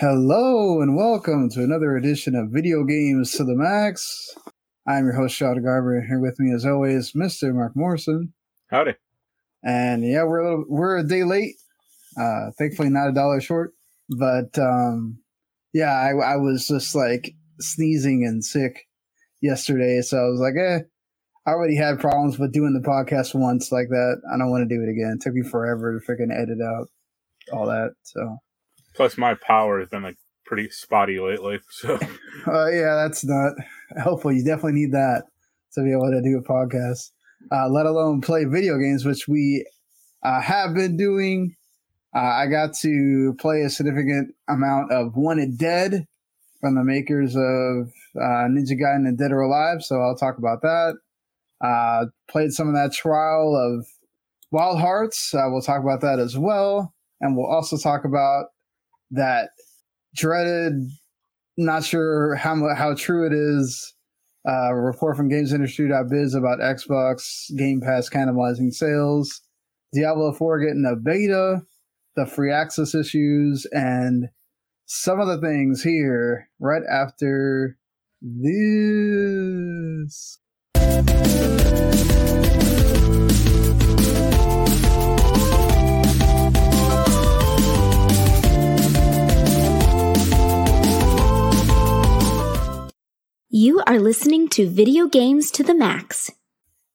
Hello and welcome to another edition of Video Games to the Max. I'm your host, Shada Garber, and here with me, as always, Mr. Mark Morrison. Howdy. And yeah, we're a little, we're a day late. Uh, thankfully, not a dollar short. But um, yeah, I, I was just like sneezing and sick yesterday, so I was like, eh. I already had problems with doing the podcast once like that. I don't want to do it again. It took me forever to freaking edit out all that. So Plus, my power has been like pretty spotty lately. So, uh, yeah, that's not helpful. You definitely need that to be able to do a podcast, uh, let alone play video games, which we uh, have been doing. Uh, I got to play a significant amount of Wanted Dead from the makers of uh, Ninja Gaiden and Dead or Alive, so I'll talk about that. Uh, played some of that trial of Wild Hearts. we'll talk about that as well. And we'll also talk about that dreaded, not sure how how true it is. Uh, report from GamesIndustry.biz about Xbox Game Pass cannibalizing sales, Diablo 4 getting a beta, the Firaxis issues, and some of the things here right after this. You are listening to Video Games to the Max.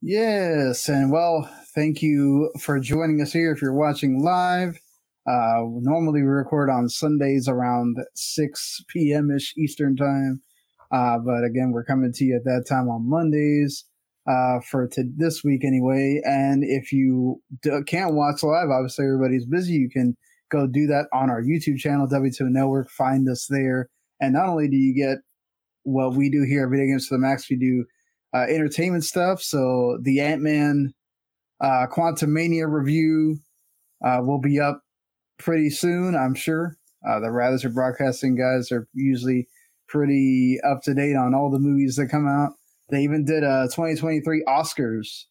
Yes, and well, thank you for joining us here if you're watching live. Uh, normally we record on Sundays around 6 p.m. ish Eastern time. Uh, but again, we're coming to you at that time on Mondays uh, for to this week anyway. And if you d- can't watch live, obviously everybody's busy. You can go do that on our YouTube channel, W2 Network. Find us there. And not only do you get what we do here at Video Games to the Max, we do uh, entertainment stuff. So the Ant Man uh, Quantumania review uh, will be up pretty soon, I'm sure. Uh, the Rather Broadcasting guys are usually pretty up to date on all the movies that come out. They even did a 2023 Oscars,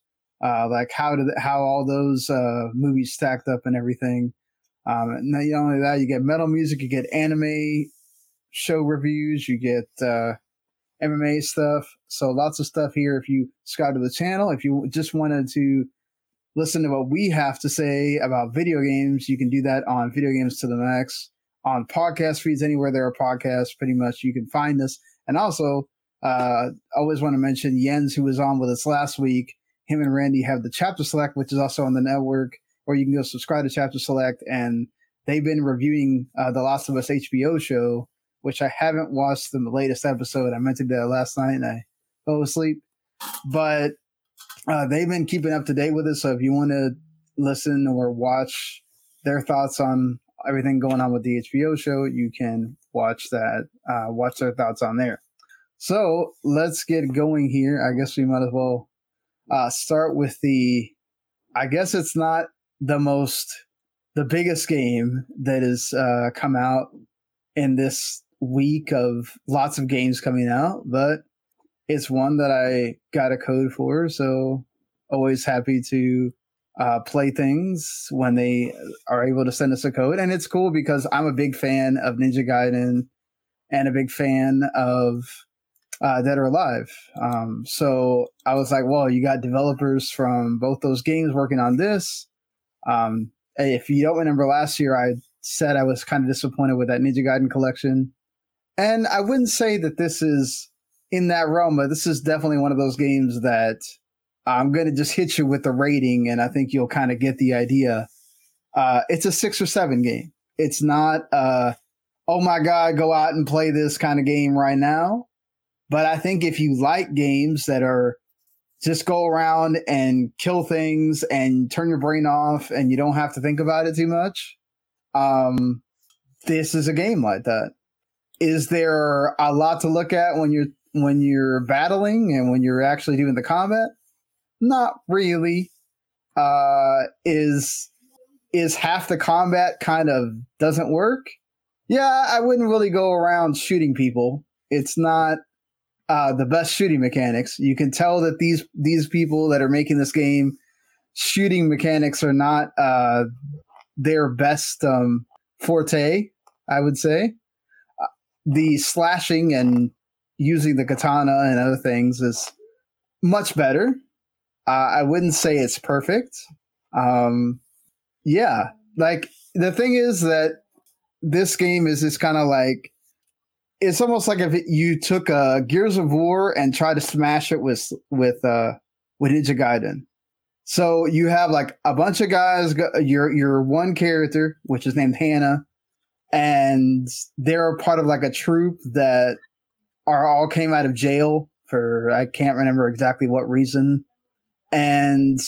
uh, like how did how all those uh, movies stacked up and everything. Um, and not only that, you get metal music, you get anime show reviews, you get uh, MMA stuff. So lots of stuff here. If you subscribe to the channel, if you just wanted to listen to what we have to say about video games, you can do that on Video Games to the Max on podcast feeds anywhere there are podcasts. Pretty much, you can find us. And also, uh, always want to mention Jens, who was on with us last week. Him and Randy have the Chapter Select, which is also on the network, or you can go subscribe to Chapter Select, and they've been reviewing uh, the Last of Us HBO show which I haven't watched the latest episode. I meant to do that last night and I fell asleep. But uh, they've been keeping up to date with it. So if you want to listen or watch their thoughts on everything going on with the HBO show, you can watch that, uh, watch their thoughts on there. So let's get going here. I guess we might as well uh, start with the, I guess it's not the most, the biggest game that has uh, come out in this week of lots of games coming out, but it's one that I got a code for. So always happy to uh, play things when they are able to send us a code. And it's cool because I'm a big fan of Ninja Gaiden and a big fan of uh, Dead or Alive. Um, so I was like, well, you got developers from both those games working on this. Um, if you don't remember last year, I said I was kind of disappointed with that Ninja Gaiden collection. And I wouldn't say that this is in that realm, but this is definitely one of those games that I'm going to just hit you with the rating, and I think you'll kind of get the idea. Uh, it's a six or seven game. It's not, uh, oh my God, go out and play this kind of game right now. But I think if you like games that are just go around and kill things and turn your brain off and you don't have to think about it too much, um, this is a game like that is there a lot to look at when you're when you're battling and when you're actually doing the combat? Not really. Uh, is is half the combat kind of doesn't work? Yeah, I wouldn't really go around shooting people. It's not uh, the best shooting mechanics. You can tell that these these people that are making this game shooting mechanics are not uh, their best um, forte. I would say. The slashing and using the katana and other things is much better. Uh, I wouldn't say it's perfect. Um, yeah, like the thing is that this game is just kind of like it's almost like if you took uh, Gears of War and tried to smash it with with uh, with Ninja Gaiden. So you have like a bunch of guys. Your your one character, which is named Hannah, and they're part of like a troop that are all came out of jail for I can't remember exactly what reason, and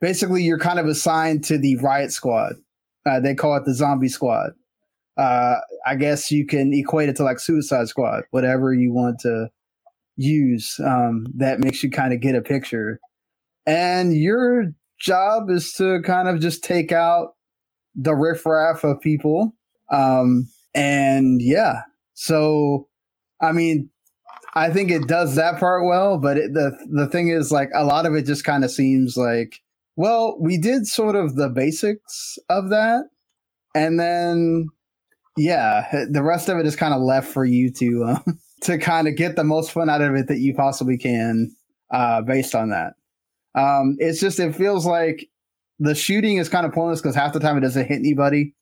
basically you're kind of assigned to the riot squad. Uh, they call it the zombie squad. Uh, I guess you can equate it to like Suicide Squad, whatever you want to use. Um, that makes you kind of get a picture. And your job is to kind of just take out the riffraff of people. Um, and yeah, so I mean, I think it does that part well, but it, the the thing is, like, a lot of it just kind of seems like, well, we did sort of the basics of that, and then yeah, the rest of it is kind of left for you to uh, to kind of get the most fun out of it that you possibly can uh, based on that. Um, it's just it feels like the shooting is kind of pointless because half the time it doesn't hit anybody.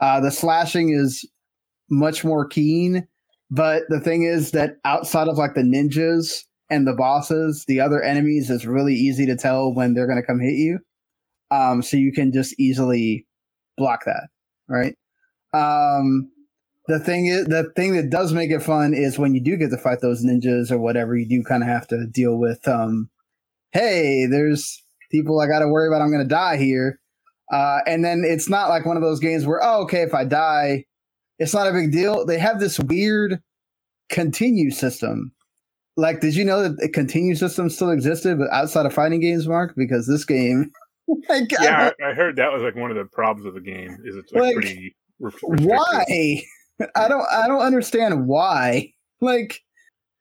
Uh, the slashing is much more keen, but the thing is that outside of like the ninjas and the bosses, the other enemies is really easy to tell when they're going to come hit you. Um, so you can just easily block that, right? Um, the thing is, the thing that does make it fun is when you do get to fight those ninjas or whatever, you do kind of have to deal with, um, hey, there's people I got to worry about. I'm going to die here. Uh, and then it's not like one of those games where, oh, okay, if I die, it's not a big deal. They have this weird continue system. Like, did you know that the continue system still existed, but outside of fighting games, Mark? Because this game, like, yeah, I, I, heard that was like one of the problems of the game. Is it's like, like pretty why? I don't I don't understand why. Like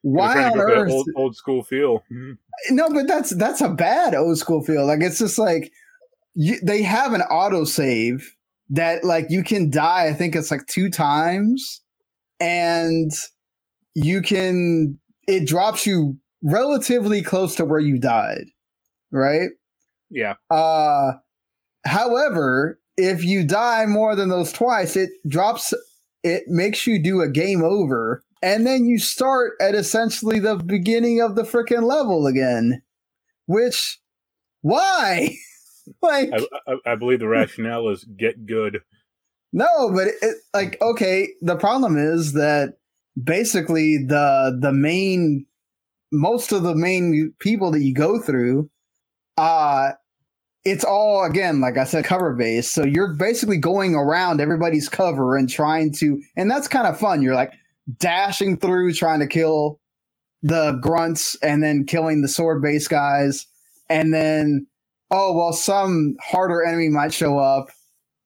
why on earth old, old, school feel? Mm-hmm. No, but that's that's a bad old school feel. Like it's just like you, they have an auto save that like you can die. I think it's like two times, and you can it drops you relatively close to where you died, right? Yeah. Uh however, if you die more than those twice, it drops, it makes you do a game over. And then you start at essentially the beginning of the freaking level again. Which, why? like, I, I, I, believe the rationale is get good. No, but it, it, like, okay, the problem is that basically the the main, most of the main people that you go through, uh, it's all again like i said cover based so you're basically going around everybody's cover and trying to and that's kind of fun. You're like dashing through trying to kill the grunts and then killing the sword base guys. And then oh well some harder enemy might show up.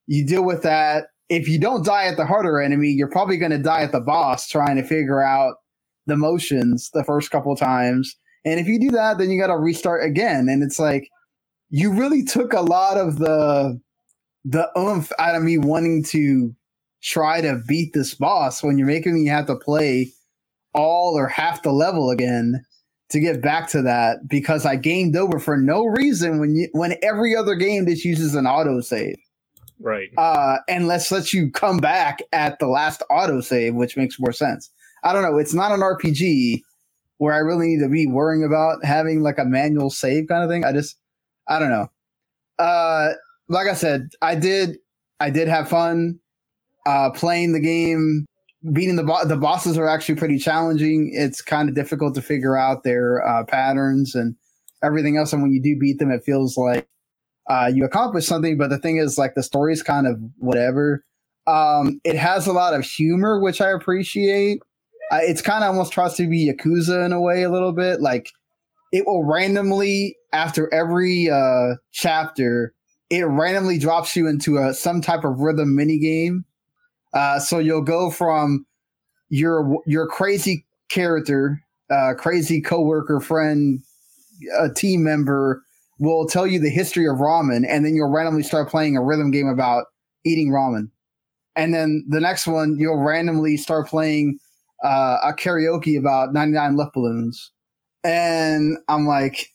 You deal with that. If you don't die at the harder enemy you're probably going to die at the boss trying to figure out the motions the first couple times. And if you do that then you got to restart again. And it's like you really took a lot of the the oomph out of me wanting to try to beat this boss when you're making me have to play all or half the level again to get back to that because I gamed over for no reason when you when every other game just uses an autosave. Right. Uh and let's let you come back at the last autosave, which makes more sense. I don't know, it's not an RPG where I really need to be worrying about having like a manual save kind of thing. I just I don't know. Uh, like I said, I did I did have fun uh, playing the game. Beating the bo- the bosses are actually pretty challenging. It's kind of difficult to figure out their uh, patterns and everything else. And when you do beat them, it feels like uh, you accomplished something. But the thing is, like the story's kind of whatever. Um, it has a lot of humor, which I appreciate. Uh, it's kind of almost tries to be Yakuza in a way, a little bit. Like it will randomly after every uh, chapter, it randomly drops you into a some type of rhythm mini game. Uh, so you'll go from your your crazy character, uh, crazy coworker, friend, a team member will tell you the history of ramen, and then you'll randomly start playing a rhythm game about eating ramen. And then the next one, you'll randomly start playing uh, a karaoke about 99 Luftballons, and I'm like,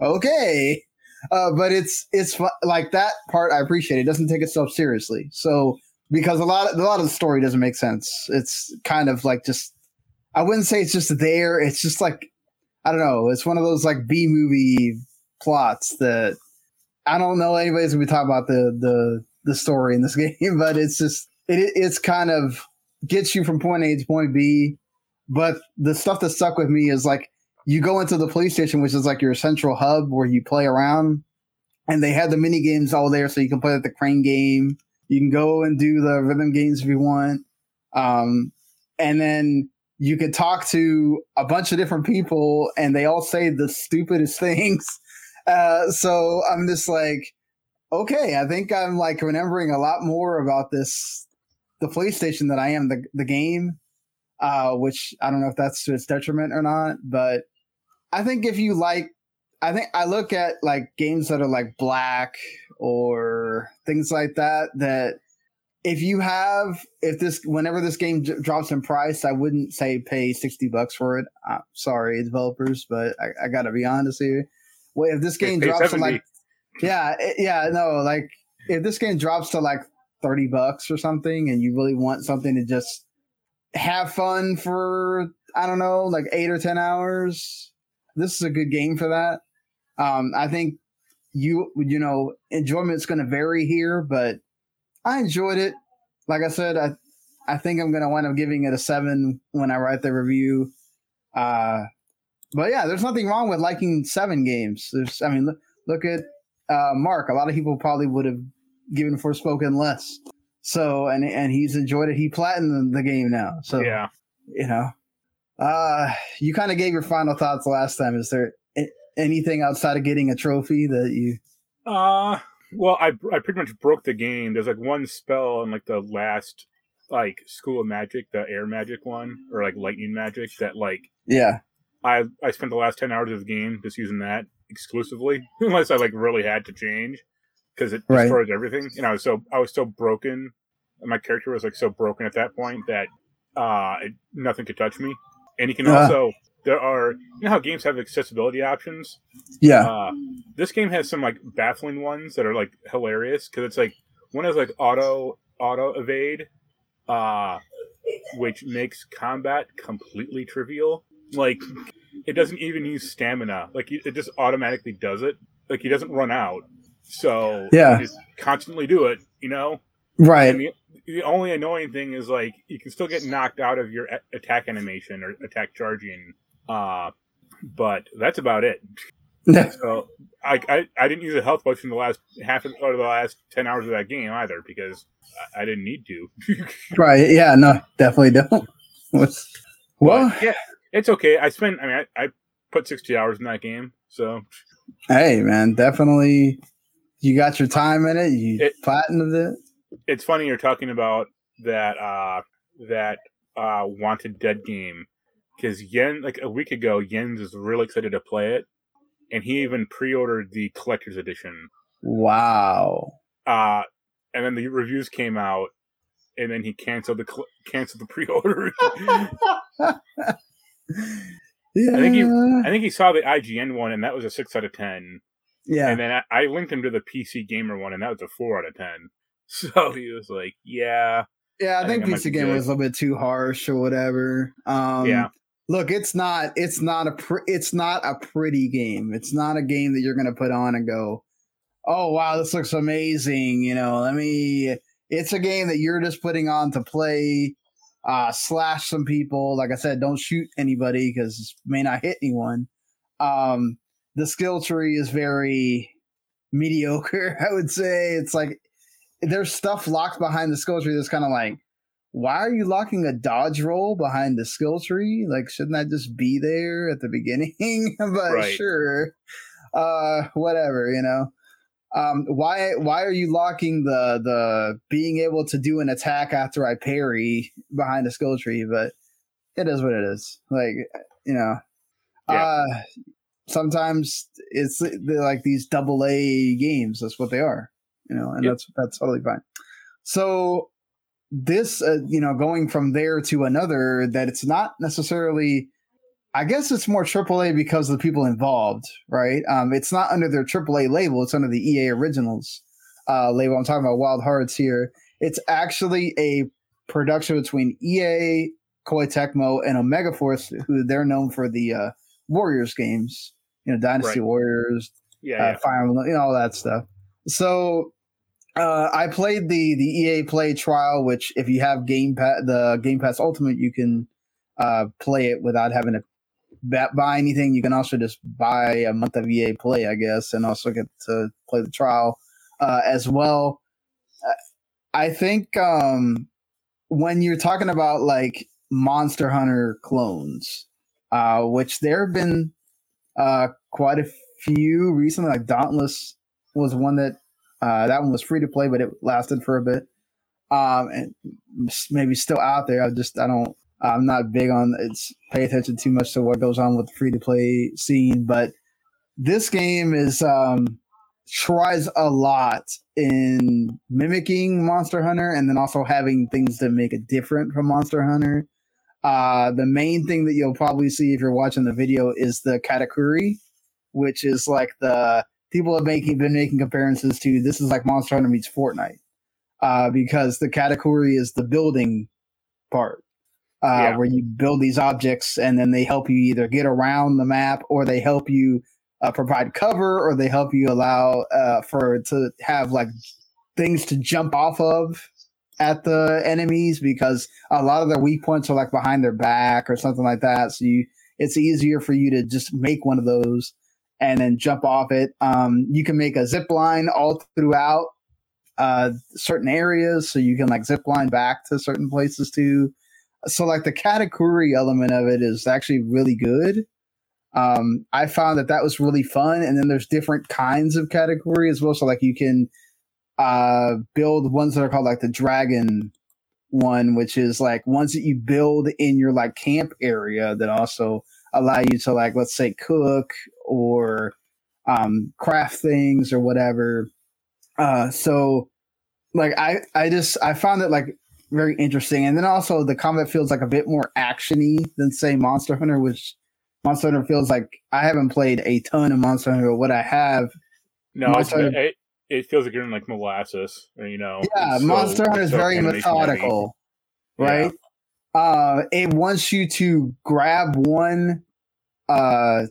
okay, uh, but it's it's like that part I appreciate. It doesn't take itself seriously, so because a lot of a lot of the story doesn't make sense. It's kind of like just I wouldn't say it's just there. It's just like I don't know. It's one of those like B movie plots that I don't know anybody's gonna be talking about the the the story in this game, but it's just it it's kind of gets you from point A to point B. But the stuff that stuck with me is like you go into the police station, which is like your central hub where you play around, and they have the mini games all there, so you can play like the crane game. You can go and do the rhythm games if you want, um, and then you could talk to a bunch of different people, and they all say the stupidest things. Uh, so I'm just like, okay, I think I'm like remembering a lot more about this the police station than I am the the game. Uh, which I don't know if that's to its detriment or not, but I think if you like, I think I look at like games that are like Black or things like that. That if you have, if this, whenever this game drops in price, I wouldn't say pay sixty bucks for it. i'm sorry, developers, but I, I got to be honest here. Well, if this game drops to like, yeah, it, yeah, no, like if this game drops to like 30 bucks or something and you really want something to just have fun for I don't know, like 8 or 10 hours, this is a good game for that. Um, I think you you know, enjoyment's going to vary here, but I enjoyed it. Like I said, I I think I'm going to wind up giving it a 7 when I write the review. Uh but yeah, there's nothing wrong with liking 7 games. There's I mean, look, look at uh, Mark. A lot of people probably would have given Forspoken less. So and and he's enjoyed it. He platinumed the game now. So yeah, you know, uh, you kind of gave your final thoughts last time. Is there anything outside of getting a trophy that you? Uh well, I I pretty much broke the game. There's like one spell in like the last like School of Magic, the Air Magic one, or like Lightning Magic that like yeah. I I spent the last ten hours of the game just using that exclusively, unless I like really had to change because it right. destroys everything. And I was so I was so broken. My character was like so broken at that point that uh, it, nothing could touch me. And you can uh. also there are you know how games have accessibility options. Yeah. Uh, this game has some like baffling ones that are like hilarious because it's like one is like auto auto evade, uh, which makes combat completely trivial. Like it doesn't even use stamina. Like it just automatically does it. Like he doesn't run out. So yeah, just constantly do it. You know, right? The, the, only annoying thing is like you can still get knocked out of your a- attack animation or attack charging. Uh, but that's about it. so I, I, I didn't use a health potion the last half of, or the last ten hours of that game either because I, I didn't need to. right? Yeah. No, definitely don't. What's well? But, yeah, it's okay. I spent. I mean, I, I put sixty hours in that game. So hey, man, definitely you got your time in it. You it, platinumed it. It's funny you're talking about that uh that uh Wanted Dead game because Yen like a week ago Yen's is really excited to play it, and he even pre-ordered the collector's edition. Wow. Uh and then the reviews came out, and then he canceled the canceled the pre-order. yeah. I think he I think he saw the IGN one, and that was a six out of ten. Yeah. And then I, I, linked him to the PC Gamer one, and that was a four out of ten. So he was like, "Yeah." Yeah, I, I think, think PC Gamer was a little bit too harsh or whatever. Um, yeah. Look, it's not. It's not a. Pr- it's not a pretty game. It's not a game that you're going to put on and go, "Oh wow, this looks amazing." You know, let me. It's a game that you're just putting on to play, uh, slash some people. Like I said, don't shoot anybody because may not hit anyone. Um, the skill tree is very mediocre. I would say it's like there's stuff locked behind the skill tree that's kind of like, why are you locking a dodge roll behind the skill tree? Like, shouldn't that just be there at the beginning? but right. sure, uh, whatever, you know. Um, why why are you locking the the being able to do an attack after I parry behind the skill tree? But it is what it is. Like you know, yeah. uh, sometimes it's like these double A games. That's what they are, you know, and yep. that's that's totally fine. So this, uh, you know, going from there to another, that it's not necessarily. I guess it's more AAA because of the people involved, right? Um, it's not under their AAA label; it's under the EA Originals uh, label. I'm talking about Wild Hearts here. It's actually a production between EA, Koei Tecmo, and Omega Force, who they're known for the uh, Warriors games, you know, Dynasty Right. Warriors, Yeah, uh, yeah. Fire Emblem, you know, all that stuff. So uh, I played the the EA Play trial, which if you have Game Pass, the Game Pass Ultimate, you can uh, play it without having to buy anything. You can also just buy a month of EA Play, I guess, and also get to play the trial uh, as well. Uh, I think um, when you're talking about like Monster Hunter clones, uh, which there have been uh, quite a few recently. Like Dauntless was one that uh, that one was free to play, but it lasted for a bit. Um, and maybe still out there. I just I don't. I'm not big on it's pay attention too much to what goes on with the free to play scene, but this game is um tries a lot in mimicking Monster Hunter and then also having things that make it different from Monster Hunter. Uh, the main thing that you'll probably see if you're watching the video is the karakuri, which is like the people have making been making comparisons to this is like Monster Hunter meets Fortnite, uh, because the karakuri is the building part, uh, Yeah. where you build these objects and then they help you either get around the map or they help you uh, provide cover or they help you allow uh, for to have like things to jump off of at the enemies because a lot of their weak points are like behind their back or something like that. So you, it's easier for you to just make one of those and then jump off it. Um, you can make a zip line all throughout uh, certain areas, so you can like zip line back to certain places too. So like the karakuri element of it is actually really good. Um, I found that that was really fun, and then there's different kinds of karakuri as well. So like you can uh, build ones that are called like the dragon one, which is like ones that you build in your like camp area that also allow you to like let's say cook or um, craft things or whatever. Uh, so like I I just I found it like very interesting, and then also the combat feels like a bit more actiony than say Monster Hunter, which Monster Hunter feels like I haven't played a ton of Monster Hunter. But what I have, No, Monster- it, it feels like you're in like molasses, or, you know. yeah, it's so- Monster Hunter is so very animation heavy. methodical, right? Uh, it wants you to grab one. Uh,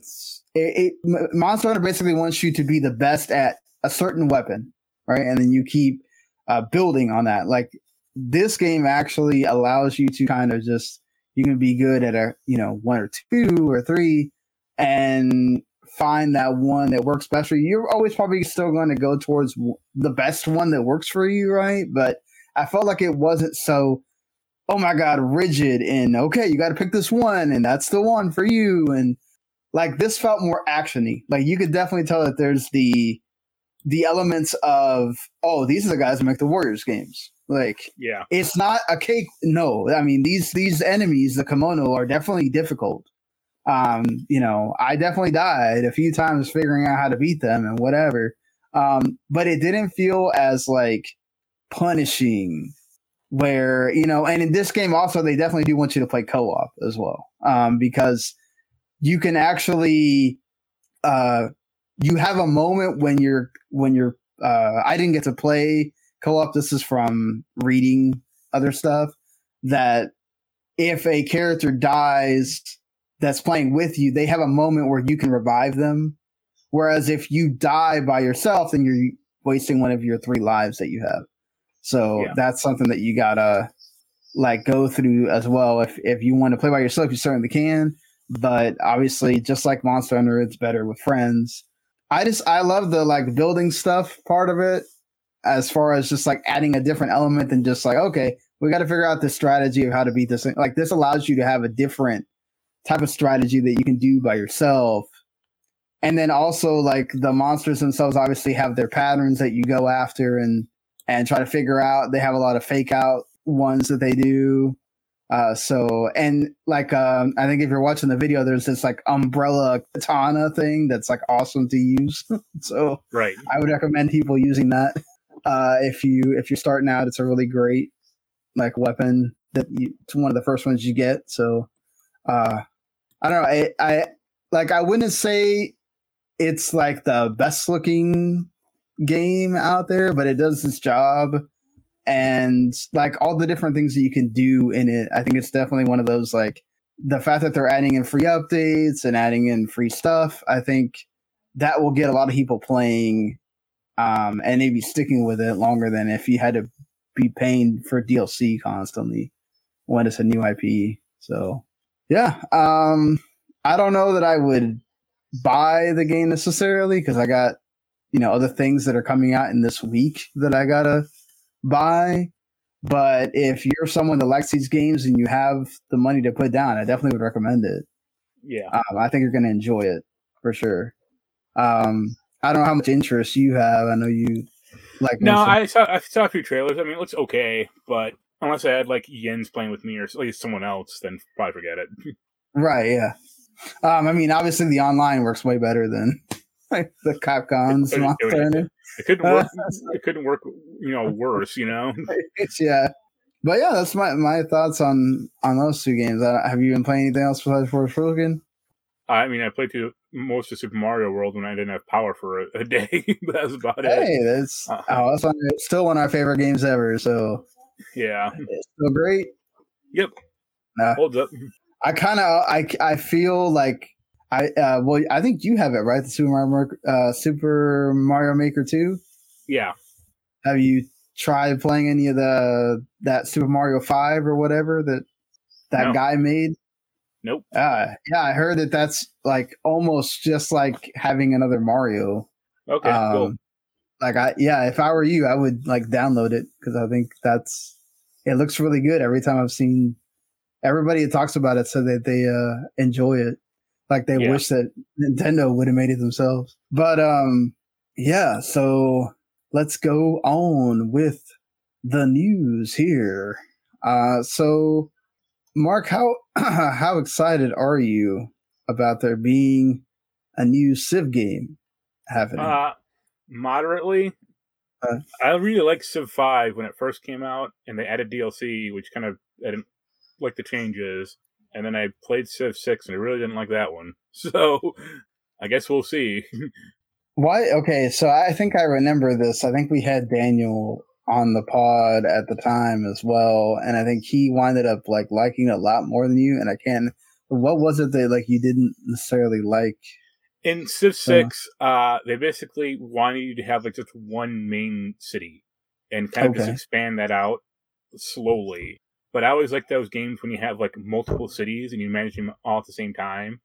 it, it Monster Hunter basically wants you to be the best at a certain weapon, right? And then you keep uh, building on that. Like this game actually allows you to kind of just you can be good at a you know one or two or three, and find that one that works best for you. You're always probably still going to go towards the best one that works for you, right? But I felt like it wasn't so oh my god rigid and okay you got to pick this one and that's the one for you and like this felt more actiony. Like you could definitely tell that there's the the elements of oh these are the guys who make the warriors games. Like Yeah, it's not a cake no. I mean these these enemies the kemono are definitely difficult. Um you know i definitely died a few times figuring out how to beat them and whatever. Um but it didn't feel as like punishing where you know and in this game also they definitely do want you to play co-op as well um because you can actually uh you have a moment when you're when you're uh i didn't get to play co-op this is from reading other stuff that if a character dies that's playing with you they have a moment where you can revive them. Whereas if you die by yourself then you're wasting one of your three lives that you have. So Yeah. that's something that you gotta like go through as well. If if you want to play by yourself you certainly can but obviously just like monster hunter it's better with friends. I just i love the like building stuff part of it as far as just like adding a different element than just like okay we got to figure out the strategy of how to beat this thing. Like this allows you to have a different type of strategy that you can do by yourself. And then also like the monsters themselves obviously have their patterns that you go after and and try to figure out. They have a lot of fake out ones that they do uh so and like um i think if you're watching the video there's this like umbrella katana thing that's like awesome to use so right. I would recommend people using that uh, if you if you're starting out. It's a really great like weapon that you, it's one of the first ones you get. So uh I don't know. I I like I wouldn't say it's like the best looking game out there, but it does its job. And like all the different things that you can do in it, I think it's definitely one of those like the fact that they're adding in free updates and adding in free stuff, I think that will get a lot of people playing um, and maybe sticking with it longer than if you had to be paying for DLC constantly when it's a new IP. So yeah, um, I don't know that I would buy the game necessarily because I got you know other things that are coming out in this week that I gotta buy. But if you're someone that likes these games and you have the money to put down, I definitely would recommend it. Yeah, Um, I think you're going to enjoy it for sure. Um, I don't know how much interest you have. I know you like. no, I saw I saw a few trailers. I mean, it looks okay, but unless I had like Yen's playing with me or at least someone else, then probably forget it. right. Yeah. Um, I mean, obviously the online works way better than like the Capcom's It- it- it- It couldn't work. it couldn't work. You know, worse. You know. Yeah. But yeah, that's my my thoughts on on those two games. Uh, have you been playing anything else besides Forspoken? I mean, I played through most of Super Mario World when I didn't have power for a, a day. but that was about it. Hey, that's Uh-huh. oh, that's one, still one of our favorite games ever. So Yeah. it's still great. Yep. Nah. Holds up. I kind of I I feel like I uh well I think you have it right the Super Mario uh Super Mario Maker 2. Yeah. Have you tried playing any of the that Super Mario 5 or whatever that that No. guy made? Nope. Uh yeah, I heard that that's like almost just like having another Mario. Okay. cool. Um, Like I yeah, if I were you, I would like download it because I think that's it looks really good. Every time I've seen everybody that talks about it said that they uh enjoy it. Like they Yeah. wish that Nintendo would have made it themselves. But um yeah, so let's go on with the news here. Uh so Mark, how how excited are you about there being a new Civ game happening? Uh, moderately. Uh. I really liked Civ 5 when it first came out, and they added DLC, which kind of I didn't like the changes. And then I played Civ 6, and I really didn't like that one. So I guess we'll see. Why? Okay, so I think I remember this. I think we had Daniel on the pod at the time as well, and I think he winded up like liking it a lot more than you. And I can't. What was it that like you didn't necessarily like? In Civ 6, uh, they basically wanted you to have like just one main city and kind of just expand that out slowly. But I always like those games when you have like multiple cities and you manage them all at the same time.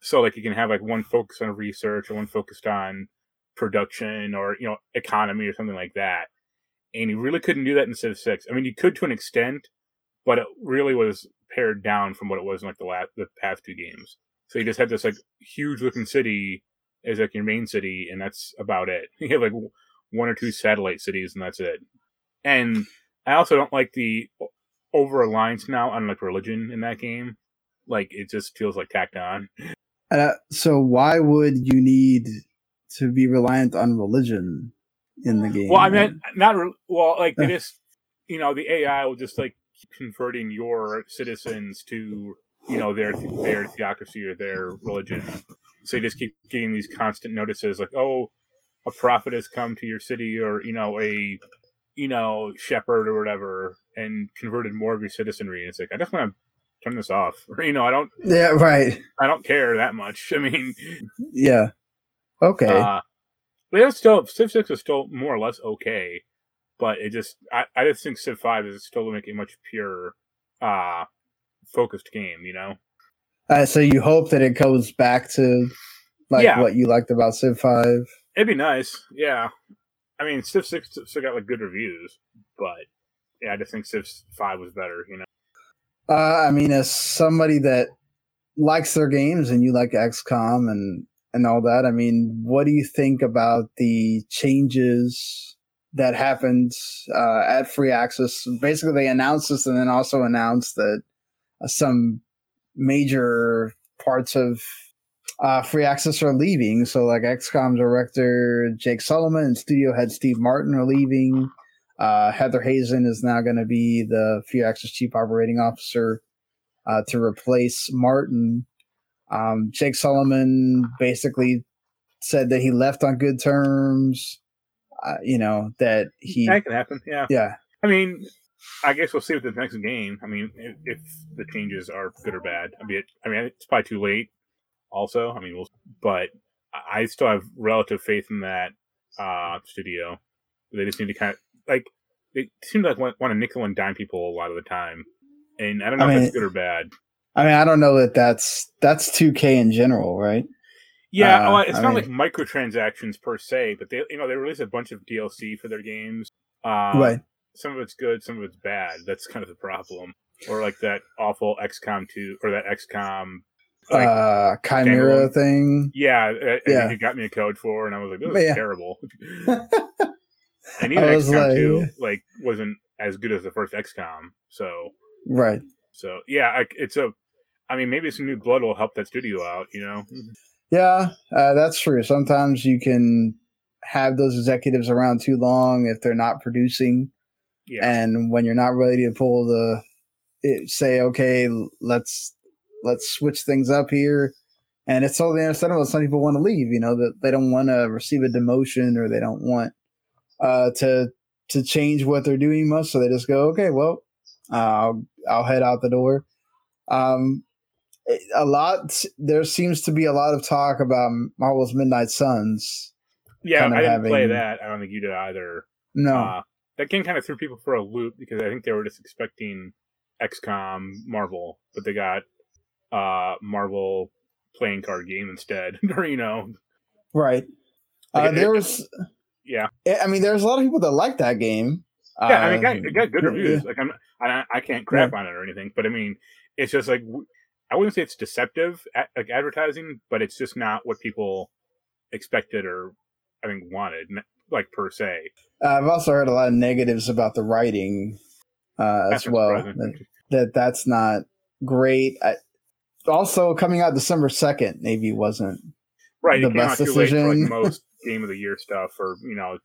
So like you can have like one focused on research or one focused on production or you know economy or something like that. And you really couldn't do that in Civ 6. I mean, you could to an extent, but it really was pared down from what it was in like the last the past two games. So you just had this like huge looking city as like your main city, and that's about it. You have like one or two satellite cities, and that's it. And I also don't like the over reliance now on like religion in that game. Like it just feels like tacked on. Uh, so why would you need to be reliant on religion in the game? Well, I mean, not re- well. Like they Uh. just, you know, the AI will just like converting your citizens to, you know, their their theocracy or their religion. So you just keep getting these constant notices, like, oh, a prophet has come to your city, or you know, a, you know, shepherd or whatever, and converted more of your citizenry. And it's like, I just want to turn this off. Or, you know, I don't, yeah, right. I don't care that much. I mean, Yeah. Okay. uh, but it's still Civ Six is still more or less okay, but it just I, I just think Civ Five is still make a much pure, uh, focused game. You know, Uh, so you hope that it goes back to like Yeah. what you liked about Civ Five. it'd be nice. Yeah, I mean Civ Six still got like good reviews, but yeah, I just think Civ Five was better. You know, Uh, I mean, as somebody that likes their games and you like XCOM and and all that, I mean, what do you think about the changes that happened uh, at Firaxis? Basically, they announced this and then also announced that uh, some major parts of uh, Firaxis are leaving. So, like XCOM director Jake Solomon and studio head Steve Martin are leaving. Uh, Heather Hazen is now going to be the Firaxis chief operating officer uh, to replace Martin. Um, Jake Solomon basically said that he left on good terms. Uh, you know that he That can happen. Yeah. yeah I mean, I guess we'll see with the next game. I mean, if, if the changes are good or bad. I mean, it, I mean, it's probably too late. Also, I mean, we'll, but I I still have relative faith in that uh, studio. They just need to kind of like it seems like want, want to nickel and dime people a lot of the time, and I don't know I if mean- that's good or bad. I mean I don't know that that's that's 2K in general right Yeah, Uh, well, it's I not mean- like microtransactions per se, but they you know they release a bunch of DLC for their games. Uh, right some of it's good, some of it's bad. That's kind of the problem. Or like that awful XCOM two or that XCOM. Like, uh Chimera thing yeah, uh, I yeah. it got me a code for, and I was like, "This is yeah. terrible." and even XCOM like- two like wasn't as good as the first XCOM. So, right so yeah, I, it's a. I mean, maybe some new blood will help that studio out. You know, Yeah, uh, that's true. Sometimes you can have those executives around too long if they're not producing, yeah, and when you're not ready to pull the it, say, okay, let's let's switch things up here. And it's totally understandable. that Some people want to leave. You know that they don't want to receive a demotion or they don't want uh, to to change what they're doing much. So they just go, okay, well, uh, I'll, I'll head out the door. Um, a lot. There seems to be a lot of talk about Marvel's Midnight Suns. yeah. kind of I didn't play that. I don't think you did either. No, Uh, that game kind of threw people for a loop because I think they were just expecting XCOM Marvel, but they got uh Marvel playing card game instead. or you know, right. Uh, Like, it- there was. Yeah, I mean, there's a lot of people that like that game. yeah. I mean, it got, it got good yeah. reviews. Like I'm, I, I can't crap on it or anything, but I mean, it's just like I wouldn't say it's deceptive like advertising, but it's just not what people expected or I think wanted, like per se. Uh, I've also heard a lot of negatives about the writing uh, as well. That, that that's not great. I, also, coming out December second, maybe wasn't. Right, the it came out best for like decision. most game of the year stuff, or you know,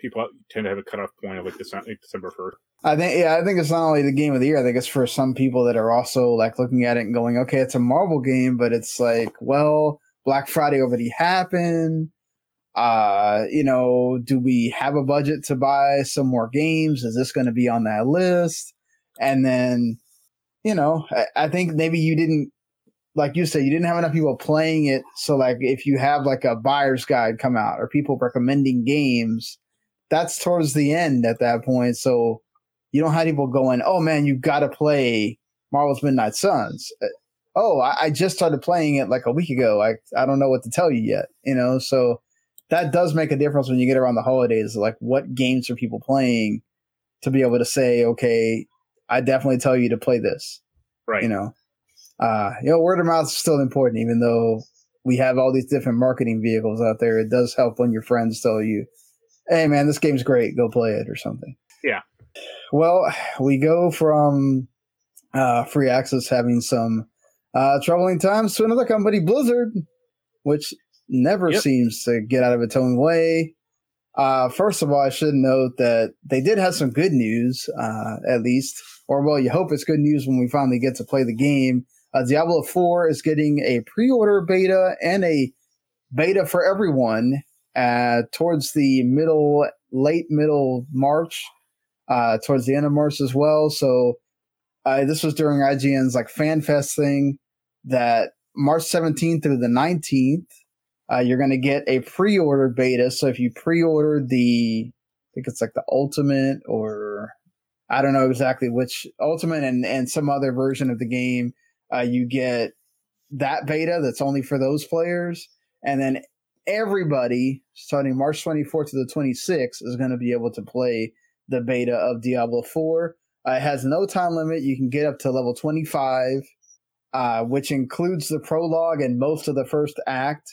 people tend to have a cutoff point of like December, first. I think yeah, I think it's not only the game of the year. I think it's for some people that are also like looking at it and going, okay, it's a Marvel game, but it's like, well, Black Friday already happened. Uh, you know, do we have a budget to buy some more games? Is this going to be on that list? And then, you know, I, I think maybe you didn't, like you said, you didn't have enough people playing it. So, like, if you have like a buyer's guide come out or people recommending games, that's towards the end at that point. So, you don't have people going, "Oh man, you got to play Marvel's Midnight Suns." Uh, Oh, I, I just started playing it like a week ago. I I don't know what to tell you yet. You know, so that does make a difference when you get around the holidays. Like, what games are people playing to be able to say, "Okay, I definitely tell you to play this." Right. You know, uh, you know, word of mouth is still important, even though we have all these different marketing vehicles out there. It does help when your friends tell you, "Hey, man, this game's great. Go play it," or something. Yeah. Well, we go from uh, Firaxis having some uh, troubling times to another company, Blizzard, which never Yep. seems to get out of its own way. Uh, first of all, I should note that they did have some good news, uh, at least, or well, you hope it's good news when we finally get to play the game. Uh, Diablo 4 is getting a pre-order beta and a beta for everyone uh, towards the middle, late middle March, uh, towards the end of March as well. So uh, this was during IGN's like FanFest thing that March 17th through the 19th, uh, you're going to get a pre-order beta. So if you pre-order the, I think it's like the Ultimate or I don't know exactly which Ultimate and, and some other version of the game, uh, you get that beta that's only for those players. And then everybody starting March 24th to the 26th is going to be able to play the beta of Diablo 4. Uh, it has no time limit. You can get up to level 25, uh, which includes the prologue and most of the first act.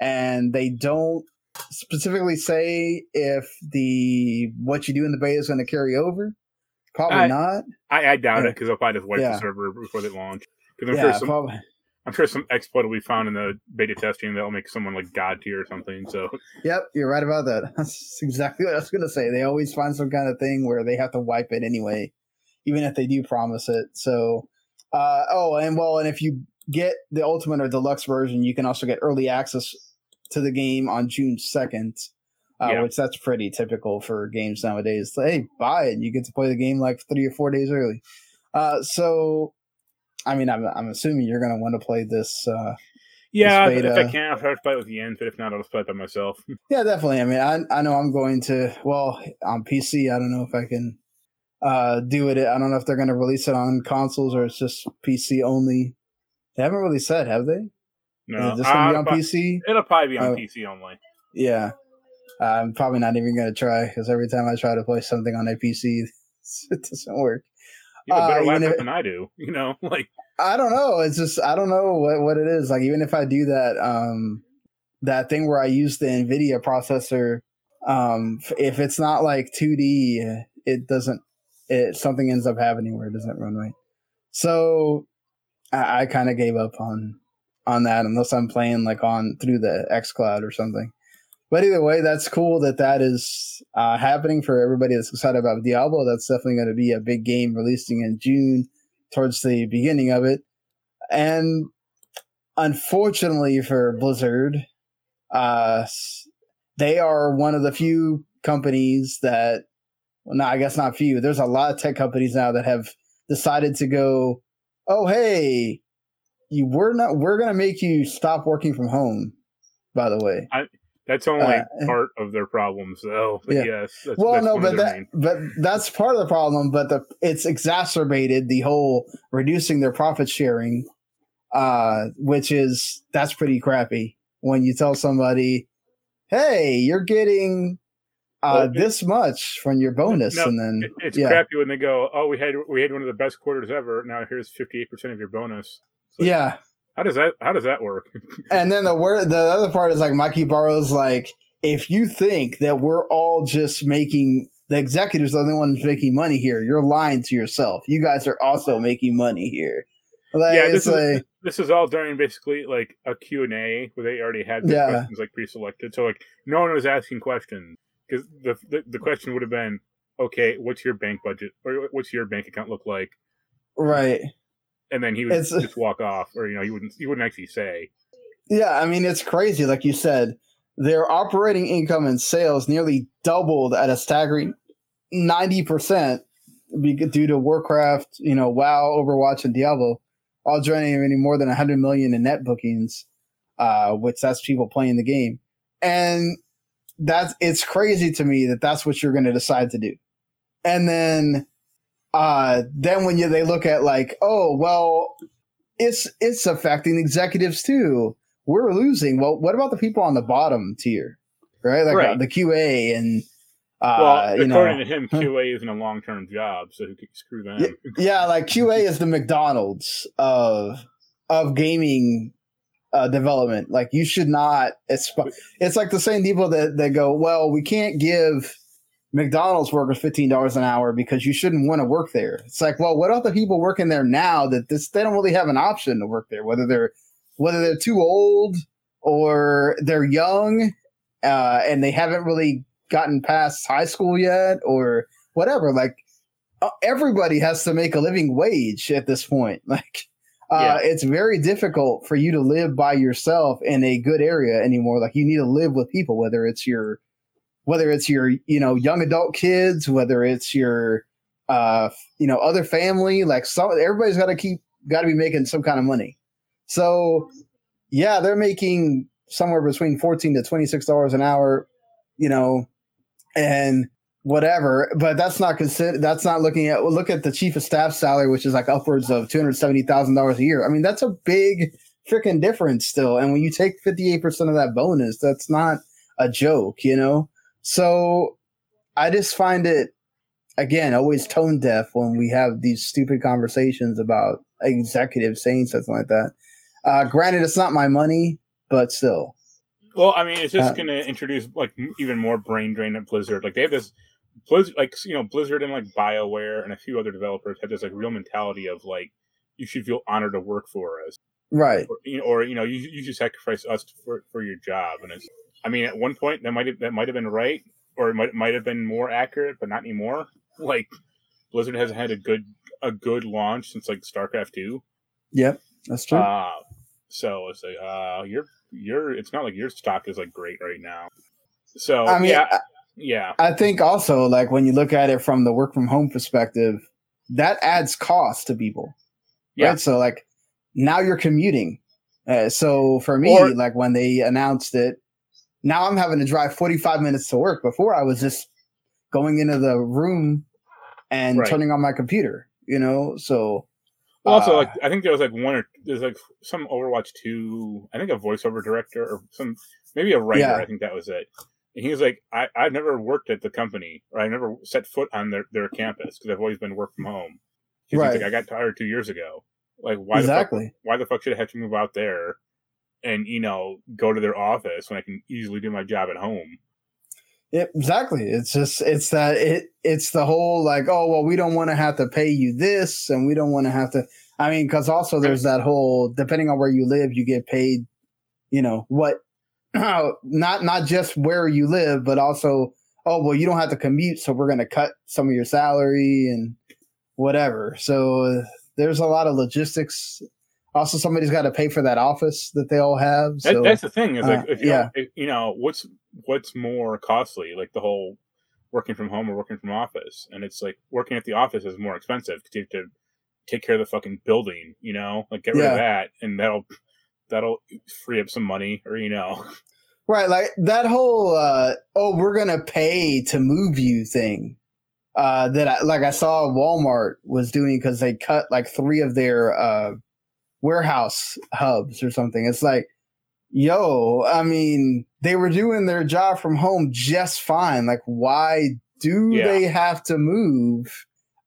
And they don't specifically say if the what you do in the beta is going to carry over. Probably I- not. I, I doubt Yeah. it because they'll probably just wipe Yeah. the server before they launch. Because I'm Yeah, sure some, probably. I'm sure some exploit will be found in the beta testing that'll make someone like god tier or something. So Yep, you're right about that. That's exactly what I was gonna say. They always find some kind of thing where they have to wipe it anyway, even if they do promise it. So, uh, oh, and well, and if you get the ultimate or deluxe version, you can also get early access to the game on June second. Uh, Yeah. Which that's pretty typical for games nowadays. So, hey, buy it. You get to play the game like three or four days early. Uh, so, I mean, I'm, I'm assuming you're going to want to play this uh, yeah, This if I can, I'll try to play it with the end, but if not, I'll just play it by myself. Yeah, definitely. I mean, I I know I'm going to well on PC. I don't know if I can uh do it. I don't know if they're going to release it on consoles or it's just PC only. They haven't really said, have they? No, Is just going to be uh, on PC? It'll probably be on Oh. PC only. Yeah. I'm probably not even going to try because every time I try to play something on a PC, it doesn't work. You have a Uh, better even laptop if- than I do. You know, like I don't know. It's just I don't know what, what it is. Like even if I do that um that thing where I use the Nvidia processor, um if it's not like 2D, it doesn't it something ends up happening where it doesn't run right. So I, I kind of gave up on on that unless I'm playing like on through the X Cloud or something. But either way, that's cool that that is uh, happening for everybody that's excited about Diablo. That's definitely going to be a big game releasing in June towards the beginning of it. And unfortunately for Blizzard, uh, they are one of the few companies that, well, no, I guess not few. There's a lot of tech companies now that have decided to go, oh, hey, you we're not, we're going to make you stop working from home, by the way. That's only Uh, part of their problems, though. But Yeah. yes, that's, well that's no but that main- but that's part of the problem but the it's exacerbated the whole reducing their profit sharing uh which is that's pretty crappy when you tell somebody hey you're getting uh this much from your bonus No, and then It- it's yeah crappy when they go, "Oh, we had we had one of the best quarters ever. Now here's fifty eight percent of your bonus." Like, yeah How does that How does that work? and then the word the other part is like Mike Ybarra's like if you think that we're all just making the executives are the only ones making money here, you're lying to yourself. You guys are also making money here. Like, Yeah, it's this is- like this is all during basically like a Q and A where they already had the Yeah. questions like pre-selected. So like no one was asking questions because the, the the question would have been, "Okay, what's your bank budget or what's your bank account look like?" right. And then he would It's- just walk off, or you know, he wouldn't he wouldn't actually say. Yeah, I mean it's crazy. Like you said, their operating income and sales nearly doubled at a staggering ninety percent due to Warcraft, you know, WoW, Overwatch, and Diablo, all generating more than hundred million in net bookings, uh, which that's people playing the game, and that's it's crazy to me that that's what you're going to decide to do, and then, uh, then when you they look at like, oh well, it's it's affecting executives too we're losing. Well, what about the people on the bottom tier, right? Like uh, Right. the QA and uh, well, you know, according to him, QA isn't a long term job, so who could screw them? yeah, like QA is the McDonald's of of gaming uh, development. Like you should not. It's it's like the same people that that go, well, we can't give McDonald's workers fifteen dollars an hour because you shouldn't want to work there. It's like, well, what about the people working there now that this they don't really have an option to work there, whether they're whether they're too old or they're young uh, and they haven't really gotten past high school yet or whatever. Like uh, everybody has to make a living wage at this point. Like uh, it's very difficult for you to live by yourself in a good area anymore. Like you need to live with people, whether it's your whether it's your you know young adult kids, whether it's your uh you know other family. Like some everybody's got to keep got to be making some kind of money. So yeah, they're making somewhere between fourteen to twenty six dollars an hour, you know, and whatever. But that's not consider. That's not looking at. Well, look at the chief of staff salary, which is like upwards of two hundred seventy thousand dollars a year. I mean, that's a big freaking difference still. And when you take fifty eight percent of that bonus, that's not a joke, you know. So I just find it again always tone deaf when we have these stupid conversations about executives saying something like that. Uh, granted, it's not my money, but still. Well, I mean, it's just Uh, going to introduce like even more brain drain at Blizzard. Like they have this Blizzard, like you know, Blizzard and like Bioware and a few other developers have this like real mentality of like you should feel honored to work for us, right? Or you know, or, you know you you should sacrifice us for for your job. And it's, I mean, at one point that might have that might have been right, or it might might have been more accurate, but not anymore. Like Blizzard hasn't had a good a good launch since like StarCraft two. Yep, that's true. Uh, so it's like uh, you're you're. It's not like your stock is like great right now. So I mean, yeah, I, yeah. I think also like when you look at it from the work from home perspective, that adds cost to people. Yeah. Right. So like now you're commuting. Uh, so for me, Or- like when they announced it, now I'm having to drive 45 minutes to work. Before I was just going into the room and Right. turning on my computer, you know? So Well, also, uh, like I think there was like one or there's like some Overwatch two. I think a voiceover director or some maybe a writer. Yeah. I think that was it. And he was like, I I've never worked at the company or I've never set foot on their their campus because I've always been work from home. He's Right. like, I got tired two years ago. Like why exactly. the fuck, why the fuck should I have to move out there and you know go to their office when I can easily do my job at home? Yeah, exactly. It's just it's that it it's the whole like oh well we don't want to have to pay you this and we don't want to have to. I mean, because also there's that whole depending on where you live, you get paid. You know what? not not just where you live, but also oh well you don't have to commute, so we're going to cut some of your salary and whatever. So uh, there's a lot of logistics. Also, somebody's got to pay for that office that they all have. That, So that's the thing is like uh, if you yeah. you know what's what's more costly, like the whole working from home or working from office, and it's like working at the office is more expensive because you have to take care of the fucking building, you know, like get rid Yeah. of that, and that'll that'll free up some money, or you know, Right, like that whole uh oh, we're gonna pay to move you thing. Uh that I like I saw Walmart was doing because they cut like three of their uh warehouse hubs or something. It's like, yo, I mean, they were doing their job from home just fine. Like, why do Yeah. they have to move?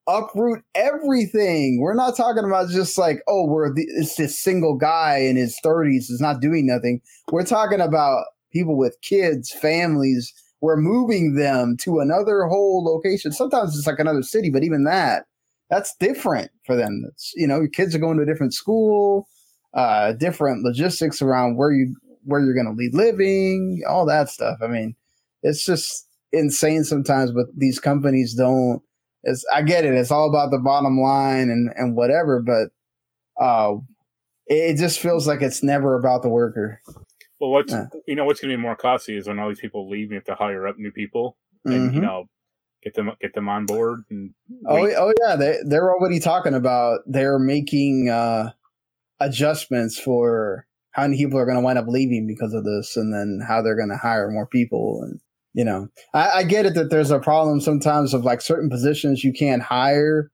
Uproot everything. We're not talking about just like, oh, we're the, it's this single guy in his 30s is not doing nothing. We're talking about people with kids, families. We're moving them to another whole location. Sometimes it's like another city, but even that, that's different for them. It's, you know, your kids are going to a different school, uh, different logistics around where you where you're going to be living, all that stuff. I mean, it's just insane sometimes, but these companies don't. It's I get it. It's all about the bottom line and and whatever, but uh, it, it just feels like it's never about the worker. well, what's Yeah. you know what's going to be more costly is when all these people leave, you have to hire up new people, and you Mhm. know, get them get them on board, and Oh, wait. oh yeah, they they're already talking about they're making uh adjustments for how many people are going to wind up leaving because of this, and then how they're going to hire more people. And you know, I, I get it that there's a problem sometimes of like certain positions you can't hire,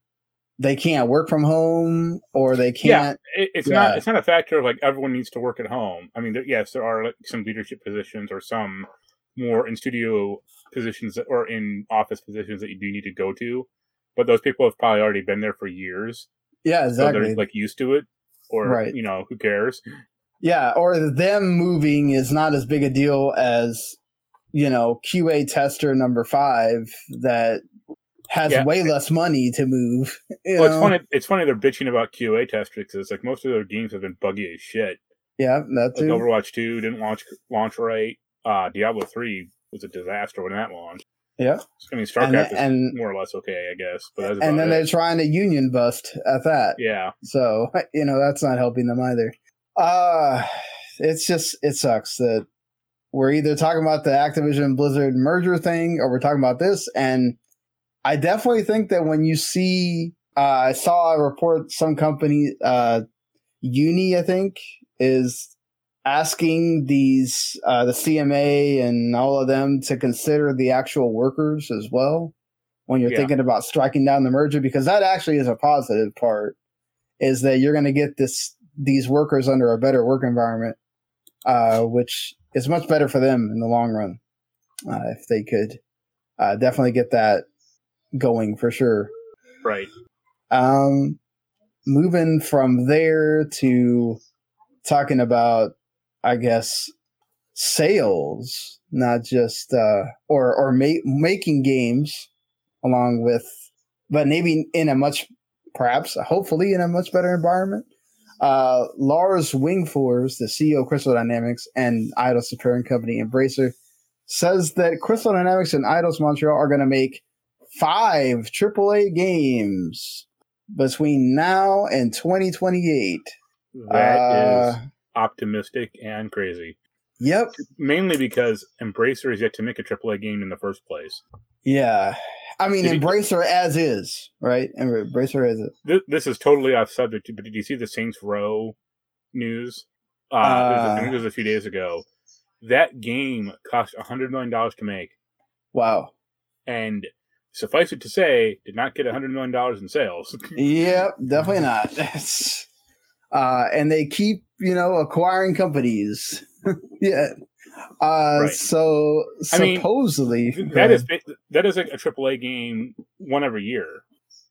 they can't work from home, or they can't. it, it's Yeah. not it's not a factor of like everyone needs to work at home. I mean, there, yes, there are like some leadership positions or some more in studio positions that, or in office positions that you do need to go to, but those people have probably already been there for years, Yeah, so exactly. they're like used to it. Or Right. you know, who cares? Yeah, or them moving is not as big a deal as you know QA tester number five that has Yeah. way less money to move. Well, it's funny. It's funny they're bitching about QA testers because it's like most of their games have been buggy as shit. Yeah, that's Like. Overwatch Two didn't launch launch right. Uh, Diablo Three was a disaster when that launched. Yeah, I mean, and StarCraft is and, more or less okay, I guess. But that's and then it. they're trying to union bust at that. yeah. So you know that's not helping them either. Uh it's just it sucks that we're either talking about the Activision Blizzard merger thing or we're talking about this. And I definitely think that when you see, uh, I saw a report, some company, uh, Uni, I think, is asking these uh, the CMA and all of them to consider the actual workers as well when you're Yeah. thinking about striking down the merger because that actually is a positive part is that you're going to get this these workers under a better work environment uh, which is much better for them in the long run uh, if they could uh, definitely get that going for sure Right. um, moving from there to talking about, I guess, sales, not just uh, or or ma- making games, along with, but maybe in a much perhaps, hopefully, in a much better environment. Uh, Lars Wingefors, the CEO of Crystal Dynamics and Eidos parent company Embracer, says that Crystal Dynamics and Eidos Montreal are going to make five AAA games between now and 2028. That is Uh, optimistic and crazy. Yep. Mainly because Embracer is yet to make a AAA game in the first place. Yeah. I mean, Did Embracer as is, right? Embracer as is. This, is totally off subject, but did you see the Saints Row news? Uh, it was- I think it was a few days ago. That game cost $100 million to make. Wow. And suffice it to say, did not get $100 million in sales. Yep, definitely not. uh, and they keep, you know, acquiring companies. yeah. Uh, Right. so I mean, supposedly that is that is like a AAA game one every year.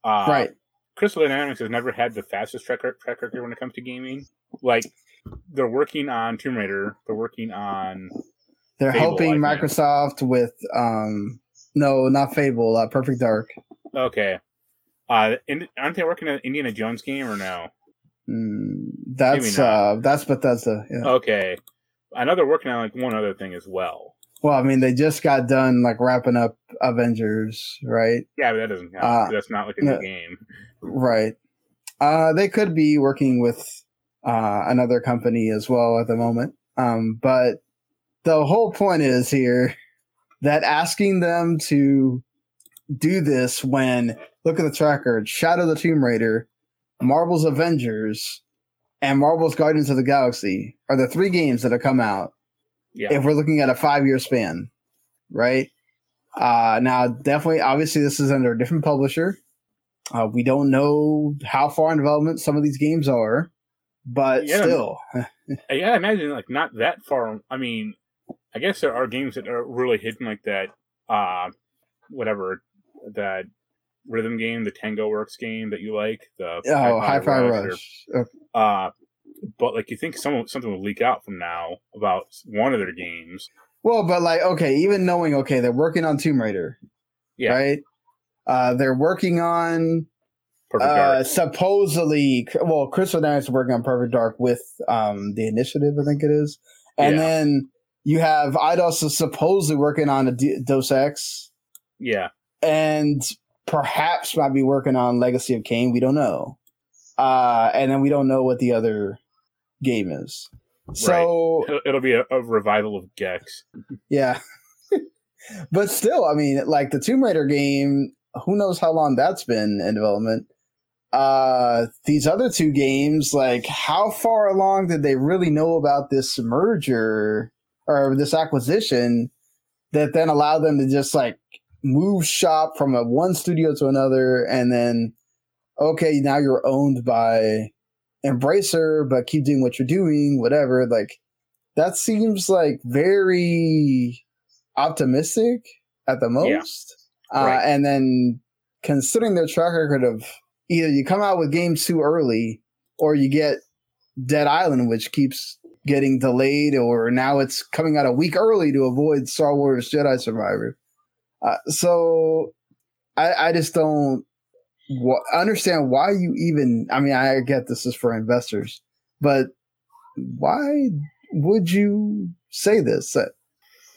Uh, right. Crystal Dynamics has never had the fastest track, track record when it comes to gaming. Like, they're working on Tomb Raider. They're working on They're Fable, helping I think. Microsoft with um no, not Fable, uh, Perfect Dark. okay. Uh, in, aren't they working on an Indiana Jones game or no? Mm, that's uh that's Bethesda. Yeah. Okay. I know they're working on like one other thing as well. Well, I mean, they just got done like wrapping up Avengers, right? Yeah, but that doesn't count. Uh, That's not like a no. new game. Right. Uh, they could be working with uh, another company as well at the moment. Um, but the whole point is here that asking them to do this when look at the tracker, Shadow the Tomb Raider, Marvel's Avengers, and Marvel's Guardians of the Galaxy are the three games that have come out Yeah. if we're looking at a five year span, right? Uh, now, definitely, obviously, this is under a different publisher. Uh, we don't know how far in development some of these games are, but Yeah. still, yeah, I imagine like not that far. I mean, I guess there are games that are really hidden like that. Uh, whatever that rhythm game, the Tango Works game that you like. The oh, Hi Fi or- Rush. Uh, but like you think some something will leak out from now about one of their games. Well, but like, okay, even knowing, okay, they're working on Tomb Raider, Yeah. right? Uh, they're working on Perfect uh, supposedly, well, Crystal Dynamics is working on Perfect Dark with um, the initiative, I think it is, and Yeah. then you have Eidos is supposedly working on a D- Deus Ex, Yeah. and perhaps might be working on Legacy of Kain. We don't know, uh, and then we don't know what the other game is. So It'll, it'll be a, a revival of Gex. yeah, but still, I mean, like the Tomb Raider game, who knows how long that's been in development? Uh, these other two games, like how far along did they really know about this merger or this acquisition that then allowed them to just like move shop from a one studio to another and then okay, now you're owned by Embracer, but keep doing what you're doing, whatever. Like that seems like very optimistic at the Yeah. most. Uh, and then considering their track record of either you come out with games too early or you get Dead Island, which keeps getting delayed, or now it's coming out a week early to avoid Star Wars Jedi Survivor. Uh, so I, I just don't understand why you even. I mean, I get this is for investors, but why would you say this? Uh,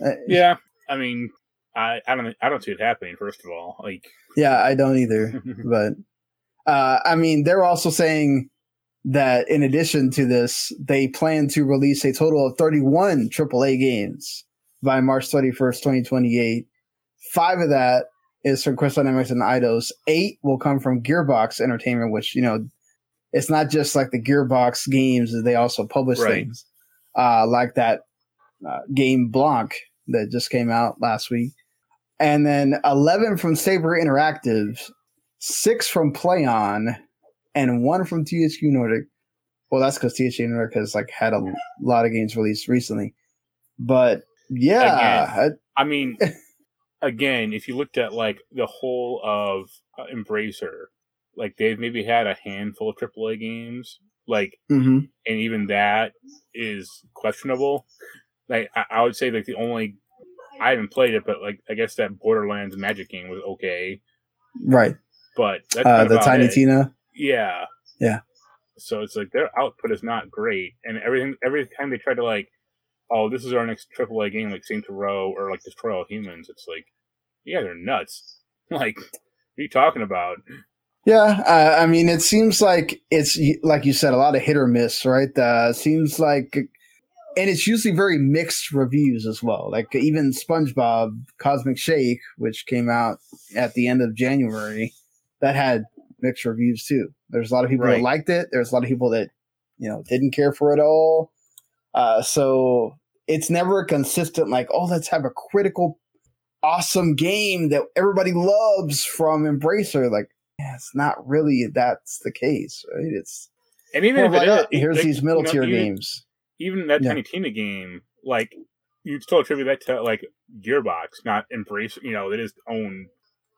uh, Yeah. I mean, I, I don't I don't see it happening. First of all, like yeah, I don't either. but uh, I mean, they're also saying that in addition to this, they plan to release a total of 31 AAA games by March 31st, 2028. Five of that is from Crystal Dynamics and Eidos. Eight will come from Gearbox Entertainment, which, you know, it's not just like the Gearbox games, they also publish Right. things uh, like that uh, game Blanc that just came out last week. And then 11 from Saber Interactive, six from Plaion, and one from THQ Nordic. Well, that's because THQ Nordic has like had a lot of games released recently. But yeah, I mean, again, if you looked at like the whole of uh, Embracer, like they've maybe had a handful of AAA games, like, I, mhm. and even that is questionable. Like, I, I would say like the only I haven't played it, but like I guess that Borderlands Magic game was okay, right. but that's Uh, the Tiny it. Tina. Yeah. Yeah. So it's like their output is not great, and everything every time they try to like, oh, this is our next AAA game, like Saints Row or like Destroy All Humans, it's like, yeah, they're nuts. Like, what are you talking about? Yeah, uh, I mean, it seems like it's like you said, a lot of hit or miss, right? Uh, seems like, and it's usually very mixed reviews as well. Like even SpongeBob Cosmic Shake, which came out at the end of January, that had mixed reviews too. There's a lot of people Right. that liked it. There's a lot of people that you know didn't care for it all. Uh, so it's never a consistent. Like, oh, let's have a critical, awesome game that everybody loves from Embracer. Like, yeah, it's not really that's the case, right? It's And even if it like, is, here's like, these middle you know, tier even, games. even that Yeah. Tiny Tina game, like you still attribute that to like Gearbox, not Embrace. You know, it is own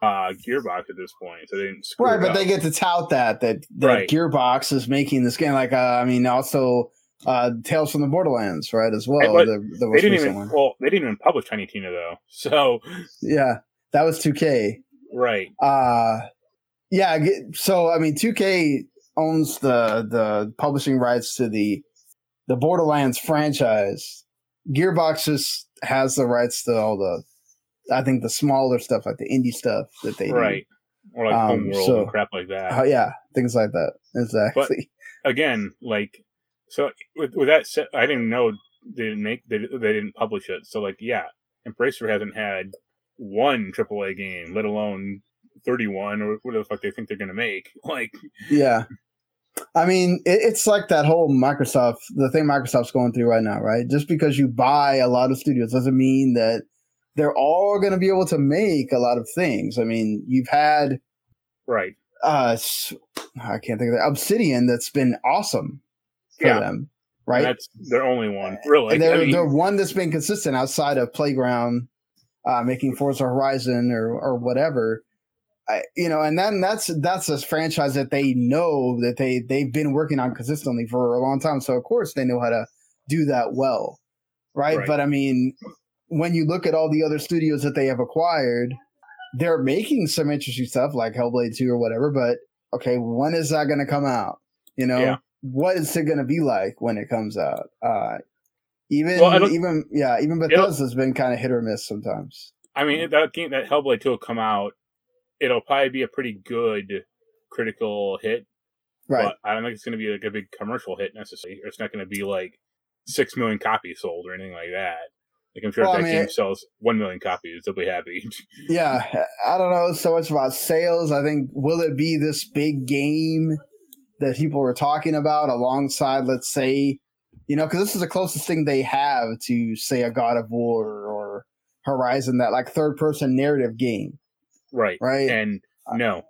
uh Gearbox at this point, so they didn't Right, but up. they get to tout that that, that Right. Gearbox is making this game. Like, uh, I mean, also uh, Tales from the Borderlands, right? As well, the, the They didn't even one. well, they didn't even publish Tiny Tina though. So Yeah, that was 2K. right, Uh yeah, so I mean 2K owns the the publishing rights to the the Borderlands franchise. Gearbox just has the rights to all the I think the smaller stuff like the indie stuff that they do. right, or like Um, Homeworld so- and crap like that. Uh, yeah, things like that. Exactly. Again, like so with with that said, I didn't know they didn't make they, they didn't publish it. So like yeah, Embracer hasn't had one AAA game, let alone thirty one or whatever the fuck they think they're gonna make. Like Yeah. I mean, it, it's like that whole Microsoft, the thing Microsoft's going through right now, right? Just because you buy a lot of studios doesn't mean that they're all going to be able to make a lot of things. I mean, you've had, right, uh, I can't think of that, Obsidian that's been awesome for Yeah. them, right? that's their only one, really. and they're, I mean, they're one that's been consistent outside of Playground, uh, making Forza Horizon or, or whatever. I, you know, and then that's that's a franchise that they know that they they've been working on consistently for a long time. So of course they know how to do that well, right? Right. But I mean, when you look at all the other studios that they have acquired, they're making some interesting stuff like Hellblade Two or whatever. But okay, when is that going to come out? You know, Yeah. What is it going to be like when it comes out? Uh, even Well, even yeah, even Bethesda's been kind of hit or miss sometimes. I mean, that game, that Hellblade 2 will come out. It'll probably be a pretty good critical hit, Right. but I don't think it's going to be like a big commercial hit necessarily. Or it's not going to be like six million copies sold or anything like that. Like I'm sure Well, if I that mean, game sells one million copies, they'll be happy. yeah, I don't know so much about sales. I think will it be this big game that people were talking about alongside, let's say, you know, because this is the closest thing they have to say a God of War or Horizon, that like third person narrative game, right. right? And uh, no,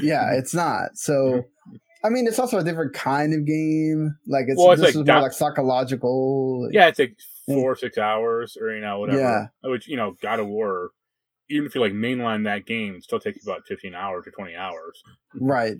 yeah, it's not. So, I mean, it's also a different kind of game. Like it's Well, it's this like is more like psychological. yeah, it's like four or six hours or you know whatever. Yeah. Which you know, God of War, even if you like mainline that game, it still takes about fifteen hours or twenty hours. Right.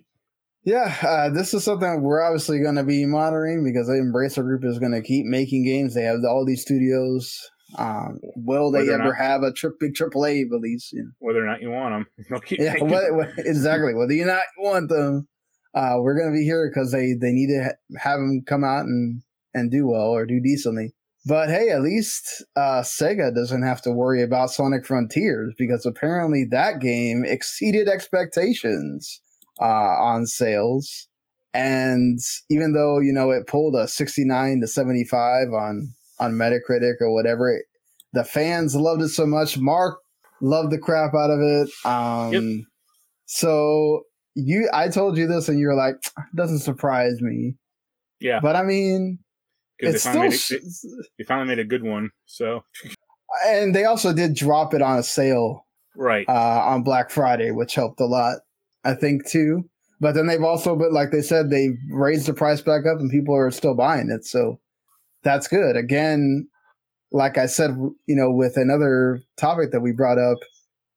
Yeah, uh, this is something we're obviously going to be monitoring because the Embracer Group is going to keep making games. They have all these studios. Um, will they ever not- have a tri- big AAA release? You know? Whether or not you want them, they'll keep Yeah, what, what, exactly. Whether you not want them, uh, we're going to be here because they they need to ha- have them come out and and do well or do decently. But hey, at least uh, Sega doesn't have to worry about Sonic Frontiers because apparently that game exceeded expectations uh, on sales. And even though you know it pulled a 69 to 75 on on Metacritic or whatever, it, the fans loved it so much. Mark loved the crap out of it. Um, Yep. So you, I told you this, and you were like, "Doesn't surprise me." Yeah, But I mean, it's they finally, still, made a- they, they finally made a good one. So and they also did drop it on a sale right, uh, on Black Friday, which helped a lot, I think, too. But then they've also, but like they said, they raised the price back up, and people are still buying it. So that's good. Again, like I said, you know, with another topic that we brought up,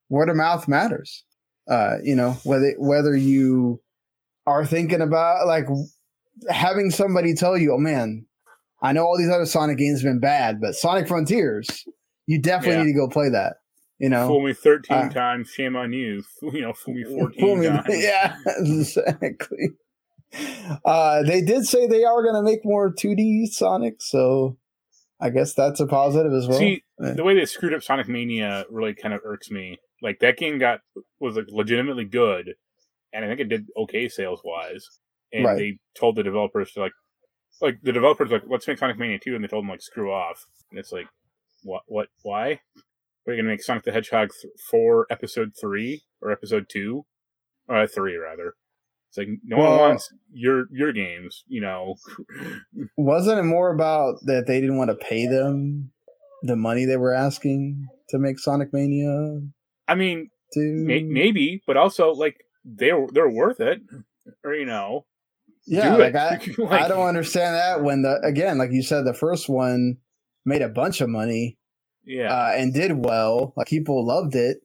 word of mouth matters. Uh, you know, whether whether you are thinking about like having somebody tell you, "Oh man, I know all these other Sonic games have been bad, but Sonic Frontiers, you definitely Yeah. need to go play that." You know, fool me thirteen uh, times, shame on you. You know, fool me fourteen Fool me- times. Yeah, exactly. Uh, they did say they are going to make more 2D Sonic, so I guess that's a positive as well. See, the way they screwed up Sonic Mania really kind of irks me. Like that game got was like legitimately good, and I think it did okay sales wise. And Right. they told the developers to like, like the developers like, let's make Sonic Mania two, and they told them like, screw off. And it's like, what, what, why? Are gonna make Sonic the Hedgehog th- four episode three or episode two, or three rather? It's like no Well- one wants your your games, you know. wasn't it more about that they didn't want to pay them the money they were asking to make Sonic Mania I mean, 2? may- maybe, but also like they're they're worth it, or you know, Yeah, like. I, Like- I don't understand that when the again, like you said, the first one made a bunch of money yeah. uh, and did well. Like people loved it.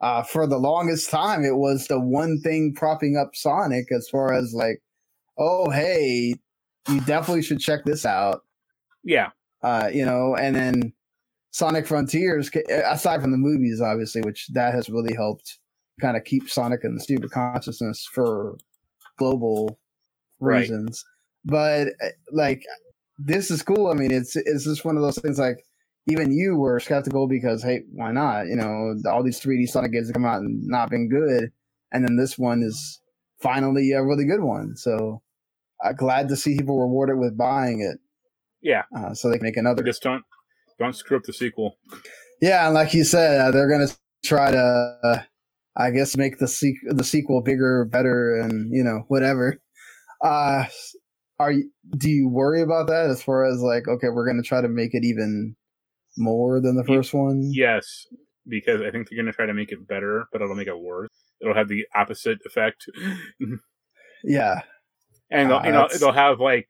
Uh, for the longest time, it was the one thing propping up Sonic as far as like, oh hey, you definitely should check this out. yeah, Uh, you know, and then Sonic Frontiers, aside from the movies, obviously, which that has really helped kind of keep Sonic in the stupid consciousness for global Right. reasons. But uh, like, this is cool. I mean, it's it's just one of those things. Like, even you were skeptical because, hey, why not? You know, all these 3D Sonic games have come out and not been good, and then this one is finally a really good one. So, uh, glad to see people rewarded with buying it, yeah. uh, so they can make another. Just don't don't screw up the sequel. Yeah, and like you said, uh, they're gonna try to, uh, I guess, make the sequ- the sequel bigger, better, and you know whatever. Uh, are you? Do you worry about that as far as like, okay, we're gonna try to make it even more than the first one? Yes, because I think they're going to try to make it better, but it'll make it worse. It'll have the opposite effect, Yeah, and they'll, Uh, you know they'll have like,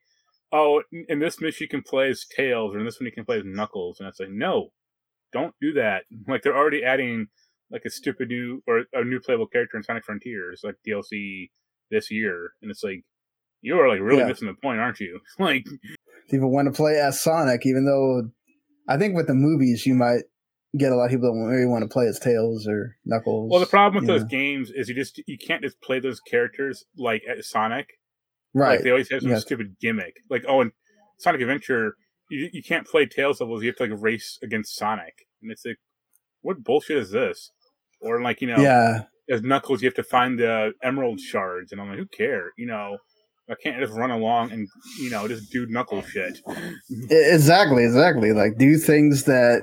oh, in this mission you can play as Tails, or in this one you can play as Knuckles, and it's like, no, don't do that. Like they're already adding like a stupid new or a new playable character in Sonic Frontiers, like DLC this year, and it's like. You are like really Yeah. missing the point, aren't you? Like, people want to play as Sonic, even though I think with the movies you might get a lot of people that maybe want to play as Tails or Knuckles. well, the problem with those know. games is you just you can't just play those characters like Sonic. right? Like they always have some Yeah. stupid gimmick. Like oh, in Sonic Adventure, you you can't play Tails levels. You have to like race against Sonic, and it's like, what bullshit is this? Or like you know, yeah, as Knuckles, you have to find the Emerald shards, and I'm like, who cares? You know, I can't just run along and you know just do Knuckles shit. Exactly, exactly. Like do things that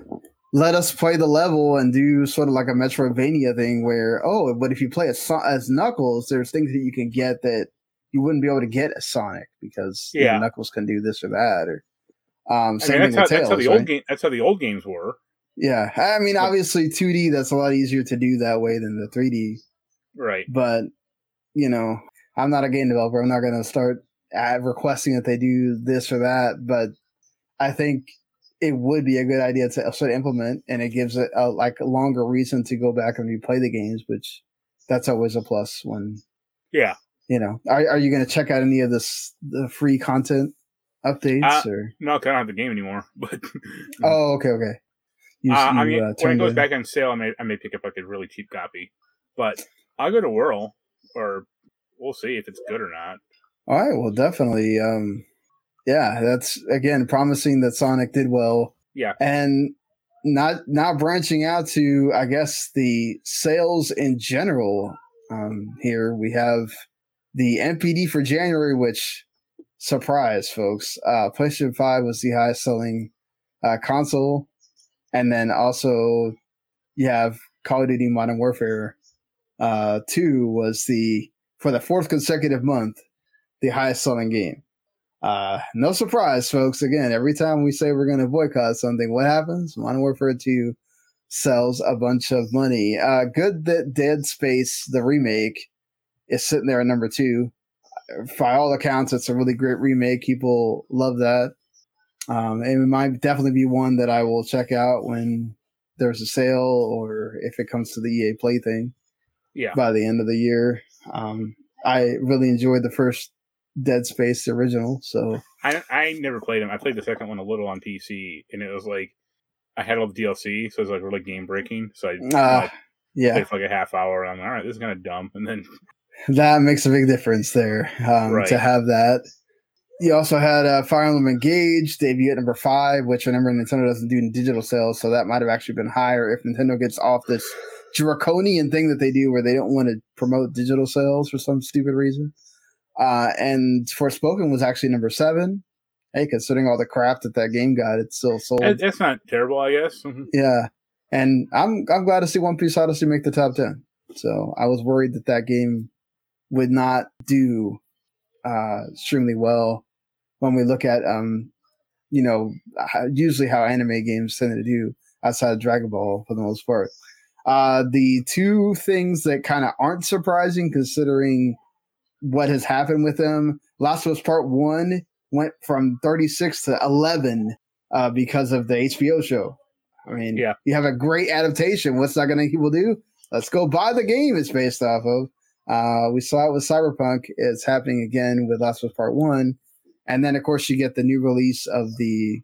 let us play the level and do sort of like a Metroidvania thing where oh, but if you play as, as Knuckles, there's things that you can get that you wouldn't be able to get as Sonic because you know, Yeah. Knuckles can do this or that or um I same mean, thing that's how, with that's how the right? old game. That's how the old games were. Yeah, I mean obviously 2D that's a lot easier to do that way than the 3D, Right. but you know I'm not a game developer. I'm not going to start uh, requesting that they do this or that, but I think it would be a good idea to sort of implement, and it gives it a, like a longer reason to go back and replay the games, which that's always a plus. When Yeah. you know, are are you going to check out any of this the free content updates Uh, or? No, I don't have the game anymore. But Oh, okay, okay. You, uh, I mean, uh, when it goes in- back on sale, I may I may pick up like a really cheap copy. But I'll go to Whirl, or we'll see if it's good or not. All right, well, definitely. Um, yeah, that's again promising that Sonic did well. Yeah. and not not branching out to I guess the sales in general. Um, here we have the NPD for January, which surprise, folks. Uh, PlayStation Five was the highest selling uh, console, and then also you have Call of Duty Modern Warfare. Uh, Two was the for the fourth consecutive month the highest selling game. Uh, no surprise, folks. Again, every time we say we're going to boycott something, what happens? Modern Warfare 2 sells a bunch of money. Uh, good that Dead Space, the remake, is sitting there at number two. By all accounts, it's a really great remake. People love that. Um, it might definitely be one that I will check out when there's a sale or if it comes to the EA Play thing Yeah. by the end of the year. Um, I really enjoyed the first Dead Space, original. So I I never played them. I played the second one a little on PC, and it was like I had all the DLC, so it was like really game breaking. So I Uh, like, yeah, played for like a half hour. I'm like, all right, this is kind of dumb, and then that makes a big difference there um, Right. to have that. You also had uh, Fire Emblem Engage debut at number five, which remember Nintendo doesn't do digital sales, so that might have actually been higher if Nintendo gets off this draconian thing that they do where they don't want to promote digital sales for some stupid reason. Uh, and Forspoken was actually number seven. Hey, considering all the crap that that game got, it's still sold. that's not terrible, I guess. Mhm. Yeah, and I'm I'm glad to see One Piece Odyssey make the top ten. So I was worried that that game would not do uh, extremely well when we look at um, you know, usually how anime games tend to do outside of Dragon Ball for the most part. Uh, the two things that kind of aren't surprising considering what has happened with them. Last of Us Part One went from 36 to 11 uh, because of the HBO show. I mean, Yeah. you have a great adaptation. What's that going to people do? Let's go buy the game it's based off of. Uh, we saw it with Cyberpunk. It's happening again with Last of Us Part One, and then of course you get the new release of the.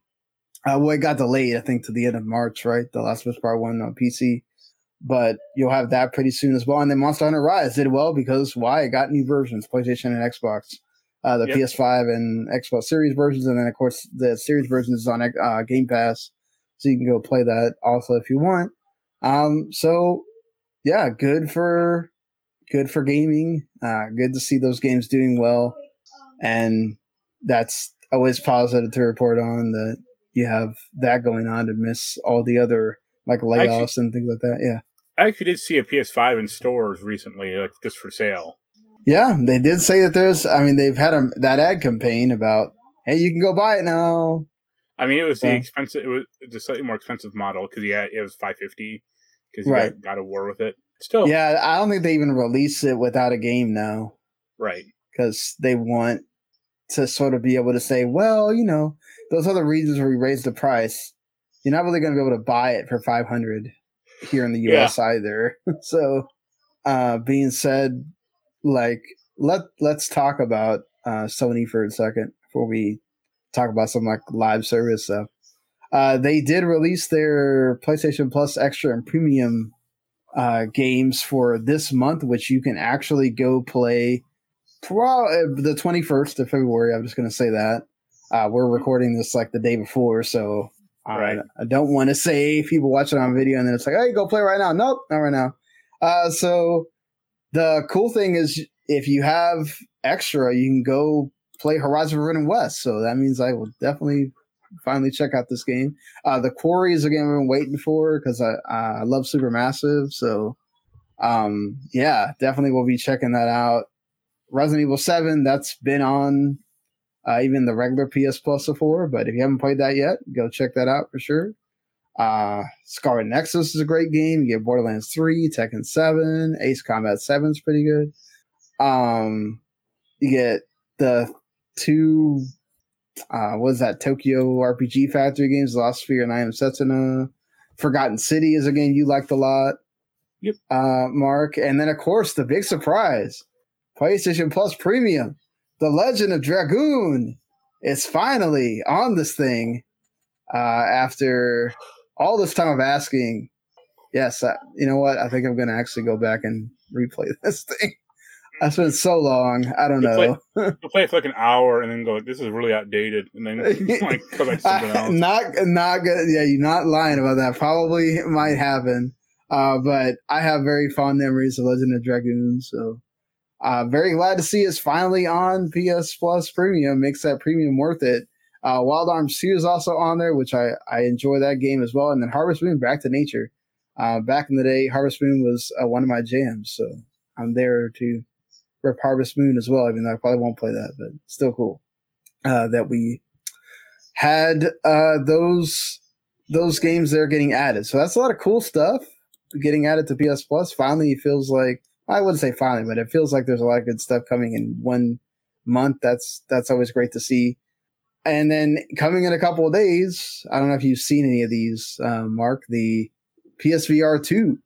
Uh, well, it got delayed, I think, to the end of March, right? The Last of Us Part One on PC, but you'll have that pretty soon as well. And then Monster Hunter Rise did well because why? It got new versions, PlayStation and Xbox, uh, the Yep. PS5 and Xbox Series versions, and then of course the Series version is on uh, Game Pass, so you can go play that also if you want. Um, so yeah, good for good for gaming. Uh, good to see those games doing well, and that's always positive to report on that you have that going on to miss all the other like layoffs and things like that. Yeah, I actually did see a PS5 in stores recently, like just for sale. yeah, they did say that there's. I mean, they've had a, that ad campaign about hey, you can go buy it now. I mean, it was the expensive. It was the slightly more expensive model because yeah, it was five fifty because you Right. got, God of War with it. Still, Yeah, I don't think they even release it without a game now. right. because they want to sort of be able to say, well, you know, those are the reasons where we raised the price. You're not really going to be able to buy it for 500 here in the US either. so, uh, being said, like let let's talk about uh, Sony for a second before we talk about some like live service stuff. Uh, they did release their PlayStation Plus Extra and Premium uh, games for this month, which you can actually go play pro- uh, the 21st of February. I'm just going to say that. Uh, we're recording this like the day before, so Right. I don't want to say people watch it on video and then it's like, hey, go play right now. Nope, not right now. Uh, so the cool thing is if you have extra, you can go play Horizon Forbidden West. So that means I will definitely finally check out this game. Uh, the Quarry is a game I've been waiting for because I, I love Supermassive. So um, yeah, definitely we'll be checking that out. Resident Evil 7, that's been on uh, even the regular PS Plus before, but if you haven't played that yet, go check that out for sure. Uh, Scarlet Nexus is a great game. You get Borderlands 3, Tekken 7, Ace Combat 7 is pretty good. Um, you get the two, uh, what is that, Tokyo RPG Factory games, Lost Sphear and I Am Setsuna. Forgotten City is a game you liked a lot. Yep. Uh, Mark. And then, of course, the big surprise PlayStation Plus Premium, The Legend of Dragoon is finally on this thing uh, after all this time of asking. Yes, I, you know what? I think I'm going to actually go back and replay this thing. It's been so long. I don't You play- know. You'll play it for like an hour and then go, "This is really outdated," and then like go back to something else. not not good. Yeah, you're not lying about that. Probably might happen. Uh, but I have very fond memories of Legend of Dragoon. So, uh, very glad to see it's finally on PS Plus Premium. Makes that premium worth it. Uh, Wild Arms 2 is also on there, which I, I enjoy that game as well. And then Harvest Moon Back to Nature. Uh, back in the day, Harvest Moon was uh, one of my jams. So I'm there to rip Harvest Moon as well, even though I probably won't play that, but still cool uh, that we had uh, those those games there getting added. So that's a lot of cool stuff getting added to PS Plus. Finally, it feels like I wouldn't say finally, but it feels like there's a lot of good stuff coming in one month. That's that's always great to see. And then coming in a couple of days, I don't know if you've seen any of these, uh, Mark. The PSVR two.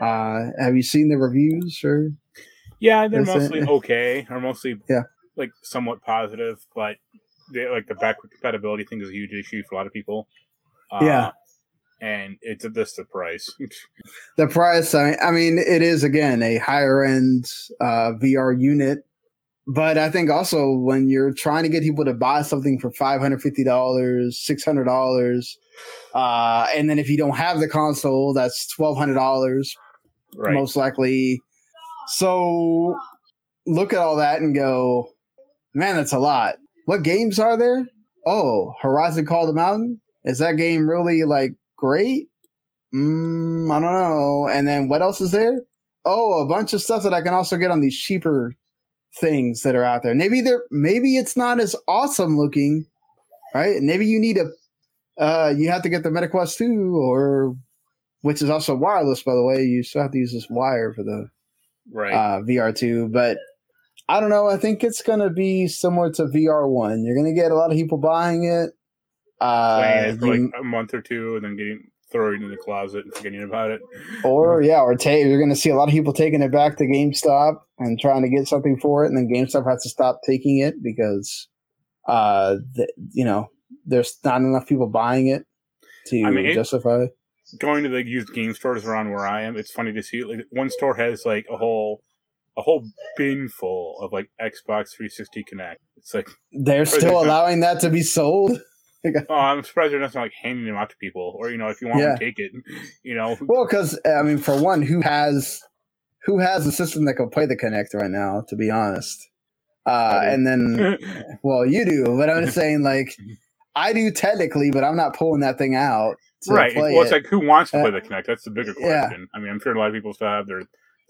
Uh, have you seen the reviews or? Yeah, they're Is it- mostly okay, or mostly Yeah. like somewhat positive, but they, like the backward compatibility thing is a huge issue for a lot of people. Uh, Yeah. And it's just the price. the price, I, I mean, it is again a higher end uh, VR unit, but I think also when you're trying to get people to buy something for five hundred fifty dollars, six hundred dollars, uh, and then if you don't have the console, that's twelve hundred dollars, right. most likely. So look at all that and go, man, that's a lot. What games are there? Oh, Horizon Call the Mountain. Is that game really like great? Mm, I don't know. And then what else is there? Oh, a bunch of stuff that I can also get on these cheaper things that are out there. Maybe they're maybe it's not as awesome looking, right? Maybe you need a uh you have to get the MetaQuest 2 or which is also wireless by the way. You still have to use this wire for the right. uh VR2, but I don't know. I think it's going to be similar to VR1. You're going to get a lot of people buying it. Uh, Playing it for you- like a month or two, and then getting throwing it in the closet and forgetting about it. or yeah, or take you're going to see a lot of people taking it back to GameStop and trying to get something for it, and then GameStop has to stop taking it because, uh, th- you know, there's not enough people buying it to I mean, it- justify. going to the used game stores around where I am, it's funny to see like one store has like a whole a whole bin full of like Xbox 360 Kinect. It's like, they're still allowing that to be sold. oh, I'm surprised they're not like handing them out to people, or you know, if you want Yeah. one, take it. You know, Well, because I mean, for one, who has who has a system that can play the Kinect right now? To be honest, uh, and then well, you do, but I'm just saying, like, I do technically, but I'm not pulling that thing out to right? Well, it's it. like who wants to Uh, play the Kinect? That's the bigger yeah. question. I mean, I'm sure a lot of people still have their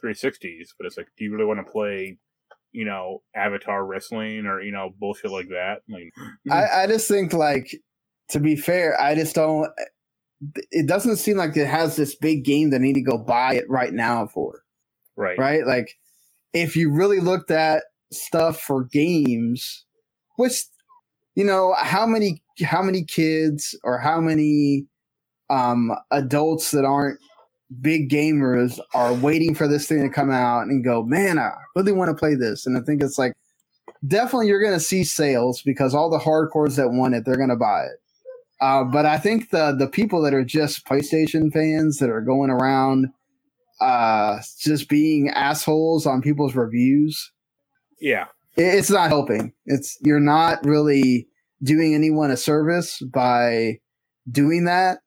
360s, but it's like, do you really want to play? You know, Avatar wrestling or you know bullshit like that. Like, I, I just think, like, to be fair, I just don't. It doesn't seem like it has this big game that I need to go buy it right now for. right, right? Like, if you really looked at stuff for games, which you know, how many how many kids or how many um adults that aren't big gamers are waiting for this thing to come out and go, man, I really want to play this. And I think it's like definitely you're going to see sales because all the hardcores that want it, they're going to buy it. Uh, but I think the the people that are just PlayStation fans that are going around uh, just being assholes on people's reviews, yeah, it, it's not helping. It's you're not really doing anyone a service by doing that.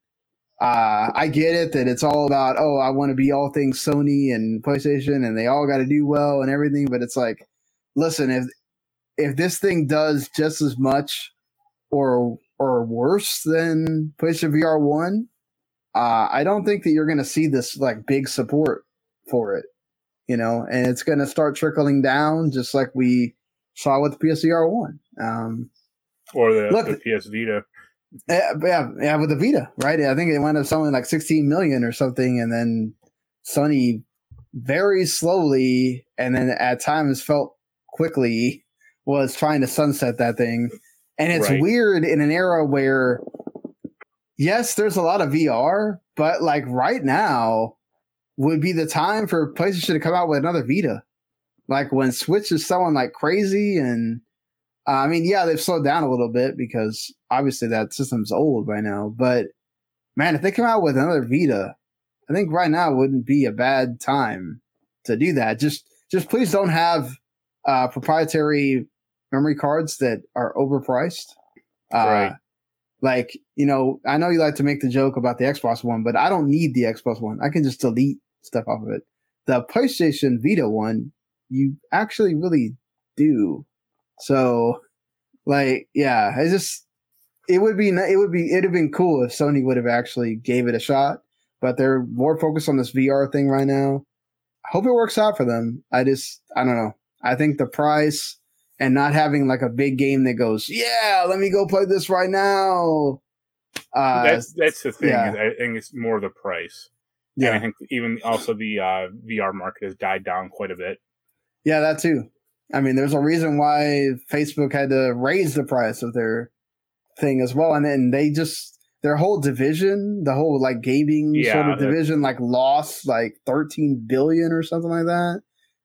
Uh, I get it that it's all about oh I want to be all things Sony and PlayStation and they all got to do well and everything, but it's like, listen if if this thing does just as much or or worse than PlayStation VR one, uh, I don't think that you're going to see this like big support for it, you know, and it's going to start trickling down just like we saw with the PSVR one. Um, or the, Look- the PS Vita. Yeah, yeah, yeah, with the Vita, right? I think it went up something like 16 million or something, and then Sony very slowly, and then at times felt quickly, was trying to sunset that thing. And it's Right. weird in an era where, yes, there's a lot of VR, but like right now would be the time for PlayStation to come out with another Vita. Like when Switch is selling like crazy and uh, I mean, yeah, they've slowed down a little bit because obviously that system's old by now. But man, if they come out with another Vita, I think right now wouldn't be a bad time to do that. Just, just please don't have uh, proprietary memory cards that are overpriced. Uh, Right. Like you know, I know you like to make the joke about the Xbox One, but I don't need the Xbox One. I can just delete stuff off of it. The PlayStation Vita one, you actually really do. So, like, yeah, it's just it would be it would be it'd have been cool if Sony would have actually gave it a shot, but they're more focused on this VR thing right now. I hope it works out for them. I just I don't know. I think the price and not having like a big game that goes, yeah, let me go play this right now. Uh, that's that's the thing. yeah. I think it's more the price. yeah, And I think even also the uh, VR market has died down quite a bit. Yeah, that too. I mean, there's a reason why Facebook had to raise the price of their thing as well, and then they just their whole division, the whole like gaming sort of division, like lost like 13 billion or something like that.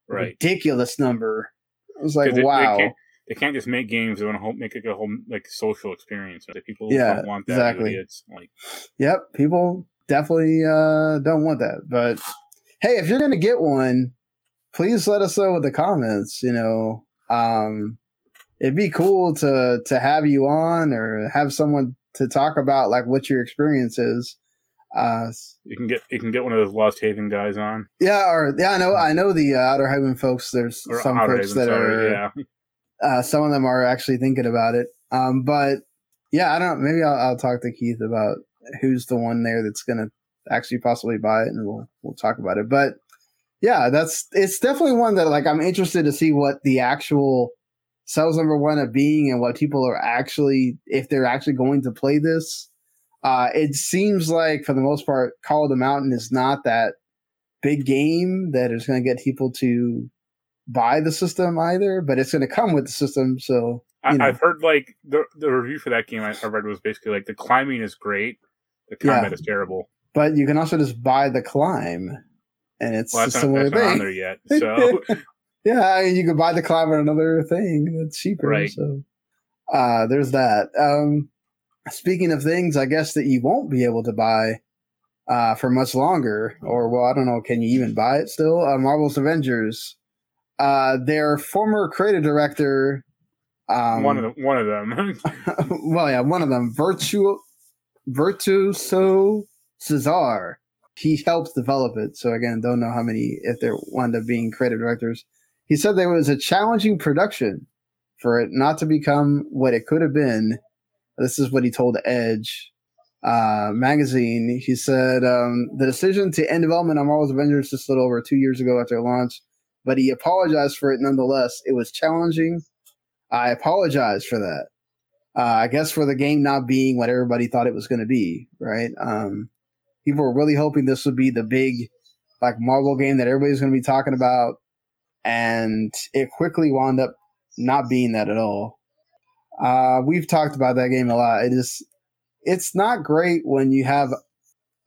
Right. Ridiculous number. It was like 'Cause they- they wow. can't- they can't just make games. They want to make a whole like social experience. If people Yeah, don't want that, exactly. It's like Yep, people definitely uh, don't want that. But hey, if you're gonna get one, please let us know in the comments. You know, um, it'd be cool to to have you on or have someone to talk about like what your experience is. Uh, you can get you can get one of those Lost Haven guys on yeah, or yeah, I know, I know the uh, Outer Haven folks. There's or some Outer folks Haven, that sorry, are yeah. uh, some of them are actually thinking about it. Um, but yeah, I don't. Maybe I'll, I'll talk to Keith about who's the one there that's going to actually possibly buy it, and we'll we'll talk about it. But yeah, that's it's definitely one that like I'm interested to see what the actual sales number one of being and what people are actually if they're actually going to play this. Uh, it seems like for the most part, Call of the Mountain is not that big game that is going to get people to buy the system either, but it's going to come with the system. So I, you know. I've heard like the the review for that game I, I read was basically like the climbing is great, the Yeah. combat is terrible. but you can also just buy the climb, and it's Well, a similar not thing. there yet. So yeah, I mean, you can buy the climb on another thing that's cheaper. Right. So uh, there's that. Um, speaking of things, I guess that you won't be able to buy uh, for much longer, or well, I don't know. Can you even buy it still? Uh, Marvel's Avengers. Uh, their former creative director. Um, one of them, one of them. well, yeah, one of them, Virtual Virtuoso Cesar. He helped develop it. So again, don't know how many if there wound up being creative directors. He said there was a challenging production for it not to become what it could have been. This is what he told Edge uh, magazine. He said um, the decision to end development on Marvel's Avengers just a little over two years ago after launch, but he apologized for it nonetheless. It was challenging. I apologize for that. Uh, I guess for the game not being what everybody thought it was going to be, right? Um, people were really hoping this would be the big, like Marvel game that everybody's going to be talking about, and it quickly wound up not being that at all. Uh, we've talked about that game a lot. It is, it's not great when you have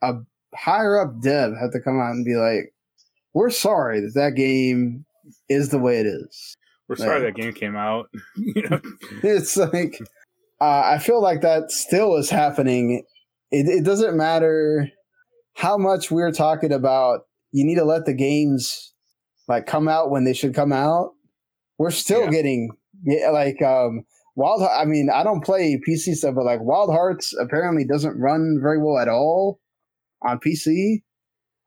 a higher up dev have to come out and be like, "We're sorry that that game is the way it is." We're sorry that game came out. you know? it's like uh, I feel like that still is happening. It, it doesn't matter how much we're talking about. You need to let the games like come out when they should come out. We're still Yeah. getting like um, Wild. I mean, I don't play PC stuff, but like Wild Hearts apparently doesn't run very well at all on PC.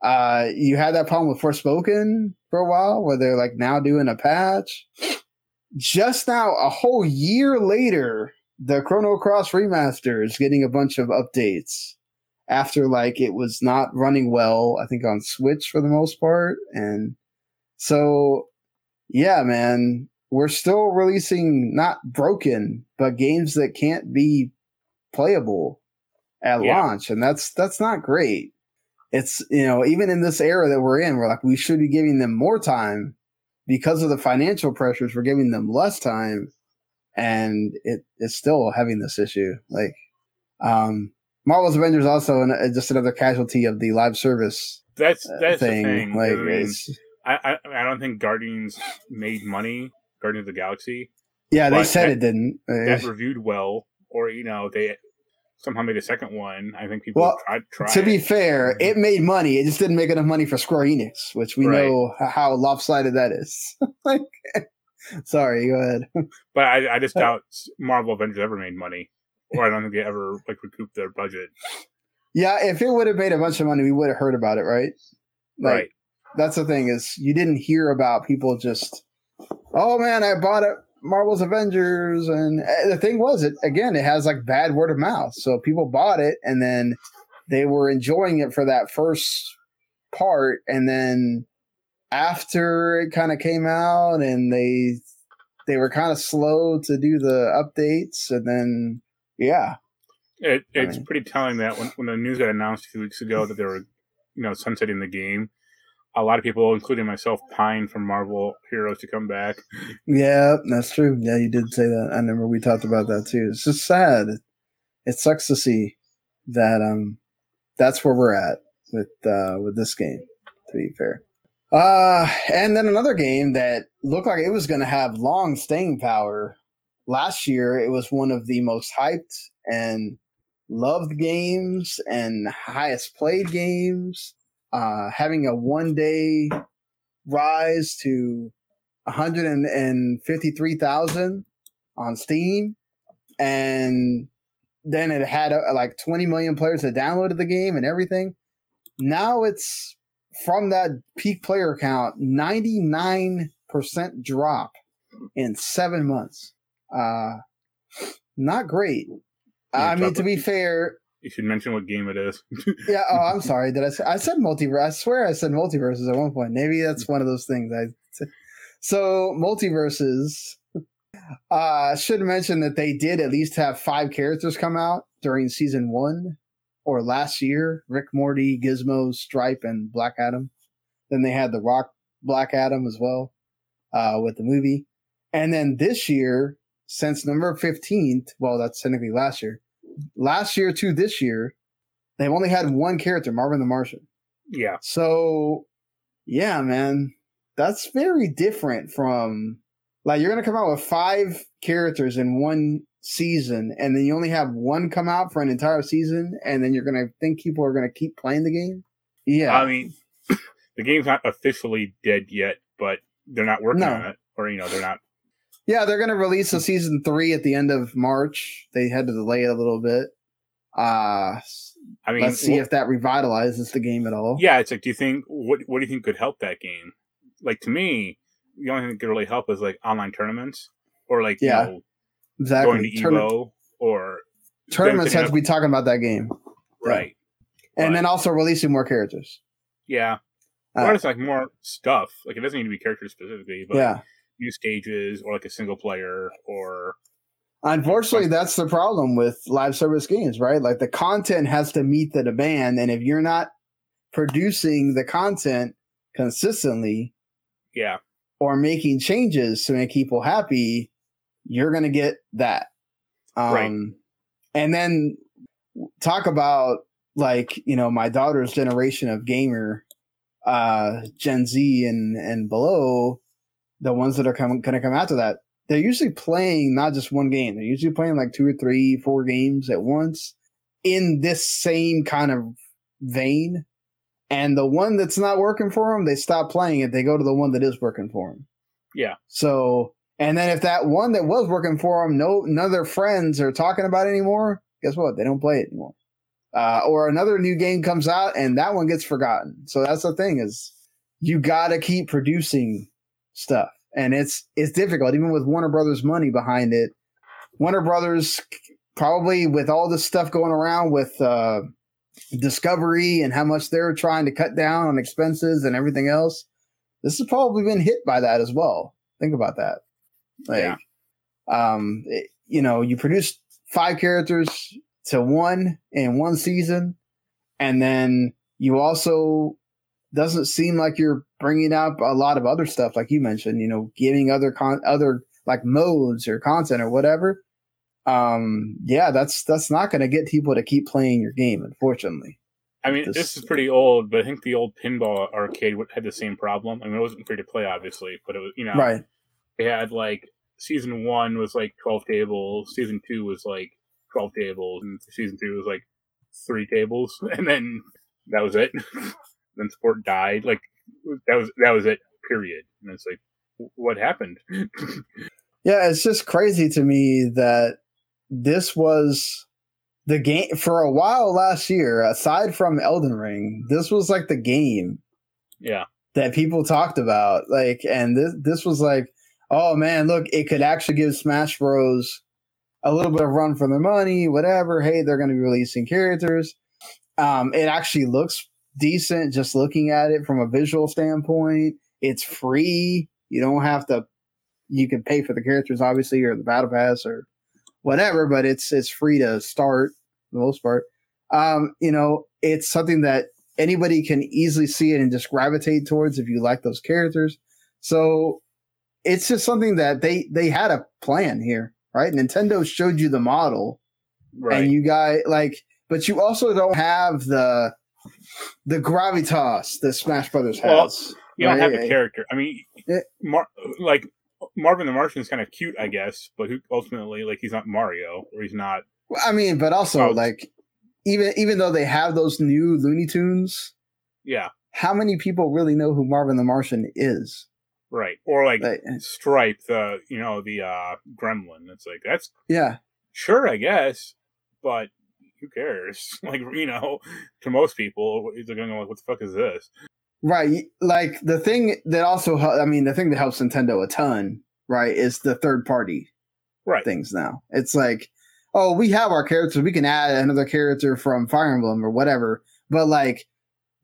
Uh, you had that problem with Forspoken for a while, where they're like now doing a patch. Just now, a whole year later, the Chrono Cross remaster is getting a bunch of updates after like it was not running well. I think on Switch for the most part, and so yeah, man, we're still releasing not broken, but games that can't be playable at Yeah. launch, and that's that's not great. It's you know even in this era that we're in, we're like we should be giving them more time because of the financial pressures. We're giving them less time, and it it's still having this issue. Like, um, Marvel's Avengers also an, uh, just another casualty of the live service That's uh, that's thing. the thing. Like, I, mean, I, I I don't think Guardians made money. Guardians of the Galaxy yeah, they said that- it didn't. Uh, that reviewed well, or you know they somehow made a second one. I think people Well, tried. tried to be fair, it made money. It just didn't make enough money for Square Enix, which we Right. know how lopsided that is. like, sorry, go ahead. but I, I just doubt Marvel Avengers ever made money, or I don't think they ever like recouped their budget. Yeah, if it would have made a bunch of money, we would have heard about it, right? Like, right. That's the thing is you didn't hear about people just, oh man, I bought it. Marvel's Avengers, and uh, the thing was, it again, it has like bad word of mouth. So people bought it, and then they were enjoying it for that first part, and then after it kind of came out, and they they were kind of slow to do the updates, and then yeah, It, I it's mean- pretty telling that when, when the news got announced a few weeks ago that they were, you know, sunsetting the game, a lot of people, including myself, pined for Marvel Heroes to come back. Yeah, that's true. Yeah, you did say that. I remember we talked about that too. It's just sad. It sucks to see that um that's where we're at with uh with this game, to be fair. Uh and then another game that looked like it was gonna have long staying power last year it was one of the most hyped and loved games and highest played games. Uh, having a one day rise to 153,000 on Steam. And then it had uh, like 20 million players that downloaded the game and everything. Now it's from that peak player count, 99% drop in seven months. Uh, not great. I mean, to be fair, You should mention what game it is. yeah. Oh, I'm sorry. Did I say I said multiverse? I swear I said MultiVersus at one point. Maybe that's one of those things. I so MultiVersus. Uh, should mention that they did at least have five characters come out during season one or last year. Rick, Morty, Gizmo, Stripe, and Black Adam. Then they had the Rock Black Adam as well uh, with the movie. And then this year, since November 15th, well, that's technically last year, last year to this year, they've only had one character, Marvin the Martian. Yeah. So, yeah, man, that's very different from like you're gonna come out with five characters in one season, and then you only have one come out for an entire season, and then you're gonna think people are gonna keep playing the game. Yeah, I mean, the game's not officially dead yet, but they're not working No. on it, or you know, they're not. Yeah, they're gonna release a season three at the end of March. They had to delay it a little bit. Uh I mean, let's see wh- if that revitalizes the game at all. yeah, it's like, do you think what what do you think could help that game? Like to me, the only thing that could really help is like online tournaments, or like Yeah, you know, exactly. going to Tourna- Evo, or tournaments have to be talking about that game, Yeah. right, and Right. then also releasing more characters. yeah, Uh, or it's like more stuff. Like it doesn't need to be characters specifically, but yeah. New stages or like a single player or Unfortunately, that's the problem with live service games, right? Like the content has to meet the demand, and if you're not producing the content consistently yeah, or making changes to make people happy, you're going to get that. Um, Right. And then talk about like you know my daughter's generation of gamer, uh, Gen Z and and below, the ones that are coming going to come after that. They're usually playing not just one game. They're usually playing like two or three, four games at once in this same kind of vein. And the one that's not working for them, they stop playing it. They go to the one that is working for them. yeah, So, and then if that one that was working for them, no, none of their friends are talking about it anymore. Guess what? They don't play it anymore. Uh, or another new game comes out and that one gets forgotten. So that's the thing is you got to keep producing stuff, and it's it's difficult even with Warner Brothers money behind it. Warner Brothers probably with all this stuff going around with uh, Discovery and how much they're trying to cut down on expenses and everything else. This has probably been hit by that as well. Think about that. Like, Yeah. um, it- you know, you produce five characters to one in one season, and then you also doesn't seem like you're bringing up a lot of other stuff, like you mentioned. You know, giving other con other like modes or content or whatever. Um, yeah, that's that's not going to get people to keep playing your game, unfortunately. I mean, This- this is pretty old, but I think the old pinball arcade had the same problem. I mean, it wasn't free to play, obviously, but it was, you know, Right. they had like season one was like 12 tables, season two was like 12 tables, and season three was like three tables, and then that was it. then sport died. Like, that was, that was it, period. And it's like, what happened? Yeah, it's just crazy to me that this was the game for a while last year. Aside from Elden Ring, this was like the game yeah. that people talked about. Like, and this this was like, oh man, look, it could actually give Smash Bros. a little bit of run for their money. Whatever. Hey, they're going to be releasing characters. Um, it actually looks decent just looking at it from a visual standpoint. It's free. You don't have to. You can pay for the characters, obviously, or the battle pass, or whatever. But it's it's free to start for the most part. Um, you know, it's something that anybody can easily see it and just gravitate towards if you like those characters. So it's just something that they they had a plan here, right? Nintendo showed you the model, Right. and you guys like, but you also don't have the the gravitas that Smash Brothers Well, has. you don't right? have a character. I mean. Mar- like Marvin the Martian is kind of cute, I guess, but who ultimately like he's not Mario or he's not. Well, I mean, but also Oh. like even even though they have those new Looney Tunes, Yeah, how many people really know who Marvin the Martian is? right. Or like Like, Stripe, the you know the uh Gremlin. It's like that's yeah, sure, I guess, but who cares? like you know, to most people, they're going to go like, "What the fuck is this?" right. Like the thing that also, I mean, the thing that helps Nintendo a ton, right, is the third party Right. things now. It's like, oh, we have our characters, we can add another character from Fire Emblem or whatever, but like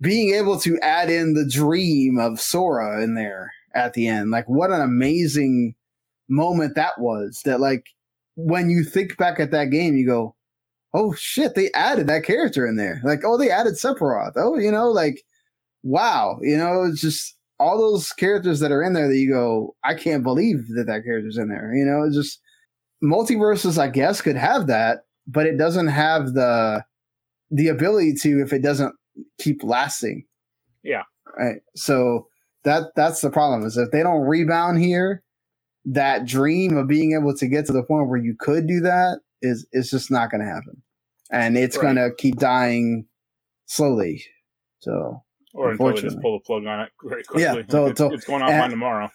being able to add in the dream of Sora in there at the end, like what an amazing moment that was. That like when you think back at that game, you go, oh shit, they added that character in there. Like, oh, they added Sephiroth. Oh, you know, like, wow, you know, it's just all those characters that are in there that you go, I can't believe that that character's in there. You know, it's just MultiVersus, I guess, could have that, but it doesn't have the the ability to if it doesn't keep lasting. Yeah. Right. So that that's the problem is if they don't rebound here, that dream of being able to get to the point where you could do that is is just not going to happen, and it's Right. going to keep dying slowly. So Or until they just pull the plug on it very quickly. Yeah, so- it's, so- it's going offline uh, tomorrow.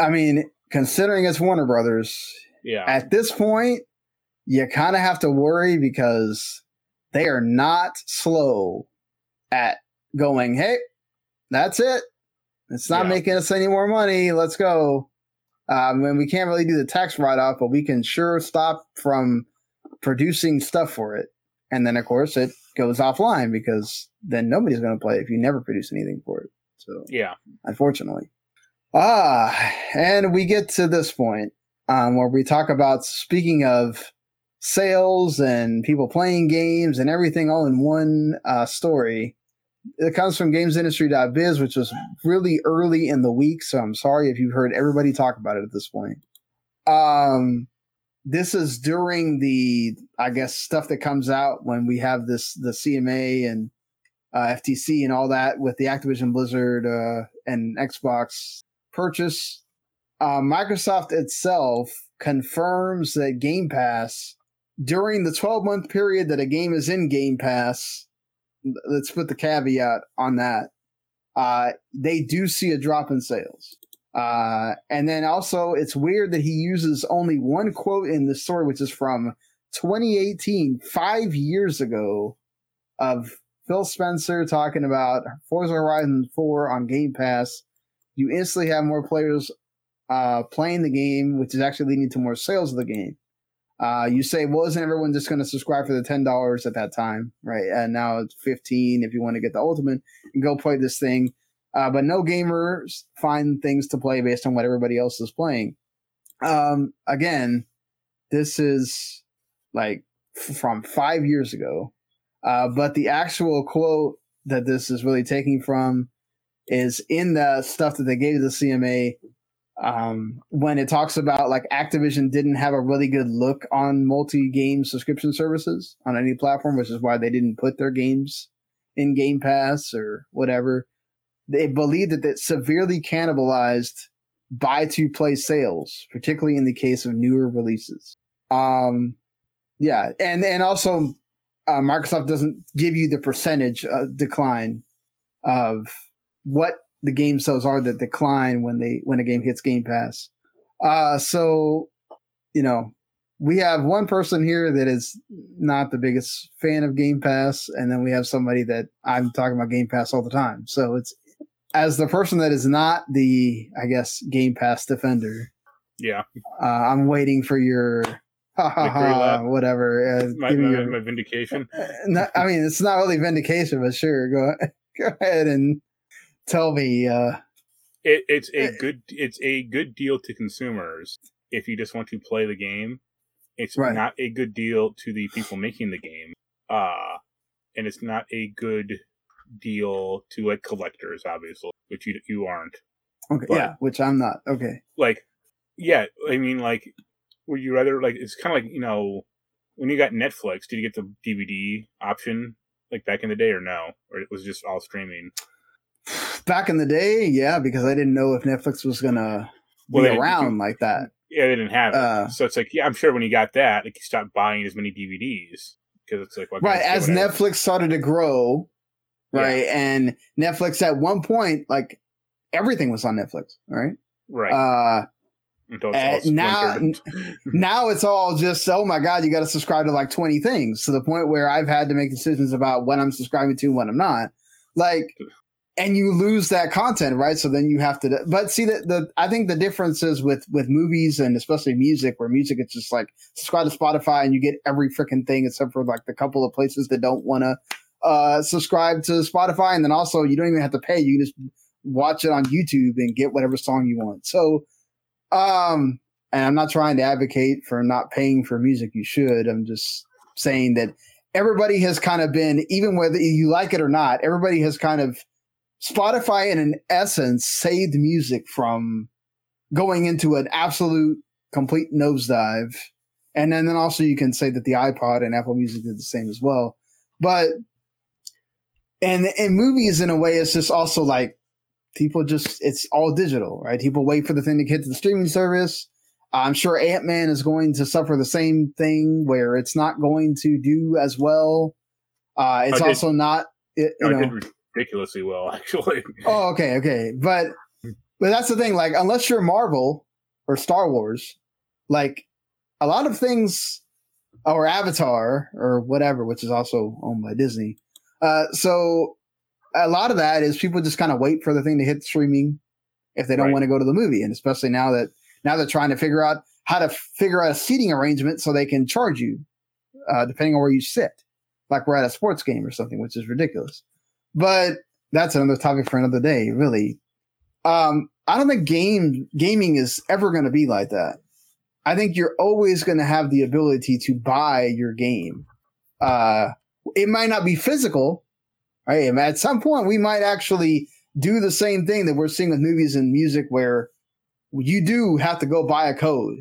I mean, considering it's Warner Brothers, Yeah, at this point, you kind of have to worry because they are not slow at going, hey, that's it. It's not Yeah. making us any more money. Let's go. Um, and we can't really do the tax write off, but we can sure stop from producing stuff for it. And then, of course, it goes offline because then nobody's going to play if you never produce anything for it. So, yeah, unfortunately. Ah, and we get to this point um, where we talk about speaking of sales and people playing games and everything all in one uh, story. It comes from gamesindustry.biz, which was really early in the week. So I'm sorry if you've heard everybody talk about it at this point. Um, this is during the, I guess, stuff that comes out when we have this, the CMA and uh, FTC and all that with the Activision Blizzard uh, and Xbox purchase. Uh, Microsoft itself confirms that Game Pass during the 12 month period that a game is in Game Pass. Let's put the caveat on that. Uh, they do see a drop in sales. Uh, and then also, it's weird that he uses only one quote in the story, which is from 2018, five years ago, of Phil Spencer talking about Forza Horizon 4 on Game Pass. You instantly have more players uh, playing the game, which is actually leading to more sales of the game. Uh, you say, well, isn't everyone just going to subscribe for the ten dollars at that time, right? And now it's fifteen if you want to get the ultimate and go play this thing. Uh, but no gamers find things to play based on what everybody else is playing. Um, again, this is like f- from five years ago. Uh, but the actual quote that this is really taking from is in the stuff that they gave the CMA um, when it talks about like Activision didn't have a really good look on multi-game subscription services on any platform, which is why they didn't put their games in Game Pass or whatever. They believe that it severely cannibalized buy to play sales, particularly in the case of newer releases. Um, yeah, and and also uh, Microsoft doesn't give you the percentage uh, decline of what the game sales are that decline when they when a game hits Game Pass. Uh, so you know we have one person here that is not the biggest fan of Game Pass, and then we have somebody that I'm talking about Game Pass all the time. So it's as the person that is not the I guess Game Pass defender. yeah. Uh, I'm waiting for your ha ha ha whatever. Uh, My, my, your- my vindication. no, I mean, it's not really vindication, but sure, go go ahead and tell me. Uh, It, it's Eh. a good it's a good deal to consumers if you just want to play the game. It's Right. not a good deal to the people making the game. Uh and it's not a good deal to like collectors, obviously, which you you aren't. okay, But- yeah, which I'm not. Okay, Like, yeah, I mean, like, would you rather like? It's kind of like you know, when you got Netflix, did you get the DVD option like back in the day, or no, or it was just all streaming? Back in the day, yeah, because I didn't know if Netflix was gonna Well, be around like that. Yeah, they didn't have it. Uh, so it's like, yeah, I'm sure when you got that, like you stopped buying as many DVDs because it's like, well, Right. As. Netflix started to grow, Yeah. right, and Netflix at one point, like everything was on Netflix, right? right? Uh, uh, now- now it's all just oh my god you got to subscribe to like 20 things to the point where i've had to make decisions about when i'm subscribing to and when i'm not like and you lose that content right so then you have to but see that the i think the difference is with with movies and especially music where music it's just like subscribe to spotify and you get every freaking thing except for like the couple of places that don't want to uh subscribe to spotify and then also you don't even have to pay you just watch it on youtube and get whatever song you want so um and I'm not trying to advocate for not paying for music. You should. I'm just saying that everybody has kind of been, even whether you like it or not, everybody has kind of Spotify, in an essence, saved music from going into an absolute complete nosedive. And then, then also you can say that the iPod and Apple Music did the same as well. But and in movies, in a way, it's just also like people just it's all digital, right? People wait for the thing to get to the streaming service. I'm sure Ant Man is going to suffer the same thing where it's not going to do as well. Uh, it's did- also not, it, you know. did ridiculously well, actually. Oh, okay, okay, but but that's the thing. Like, unless you're Marvel or Star Wars, like a lot of things, or Avatar or whatever, which is also owned by Disney. Uh, so a lot of that is people just kind of wait for the thing to hit streaming if they don't Right. want to go to the movie, and especially now that now they're trying to figure out how to figure out a seating arrangement so they can charge you uh, depending on where you sit, like we're at a sports game or something, which is ridiculous. But that's another topic for another day, really. Um, I don't think game gaming is ever going to be like that. I think you're always going to have the ability to buy your game. Uh, it might not be physical, right? And At some point, we might actually do the same thing that we're seeing with movies and music, where you do have to go buy a code,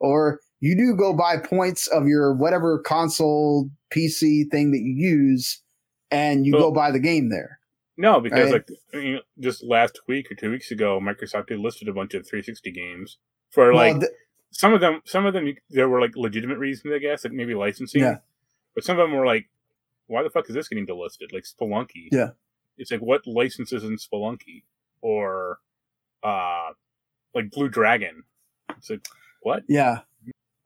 or you do go buy points of your whatever console PC thing that you use, and you Well- go buy the game there. No, because Right. like I mean, just last week or two weeks ago, Microsoft had listed a bunch of 360 games for like well, th- some of them. Some of them there were like legitimate reasons, I guess, like maybe licensing. Yeah. But some of them were like, why the fuck is this getting delisted? Like Spelunky. Yeah. It's like what licenses in Spelunky or uh like Blue Dragon. It's like what? Yeah.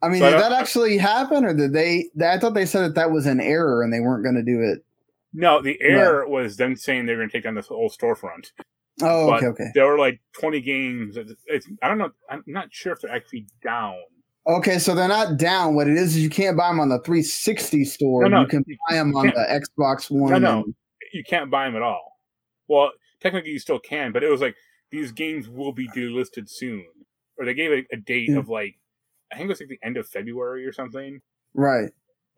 I mean, So did don't- that actually happen, or did they? I thought they said that that was an error and they weren't going to do it. No, the error was them saying they were going to take down this whole storefront. Oh, But okay, okay, There were like 20 games. It's, it's, I don't know. I'm not sure if they're actually down. okay. So they're not down. What it is is you can't buy them on the 360 store. No, no, you can you buy them on the Xbox One. No, no. and- You can't buy them at all. Well, technically you still can, but it was like these games will be delisted soon, or they gave a, a date Yeah. of like I think it was like the end of February or something, right.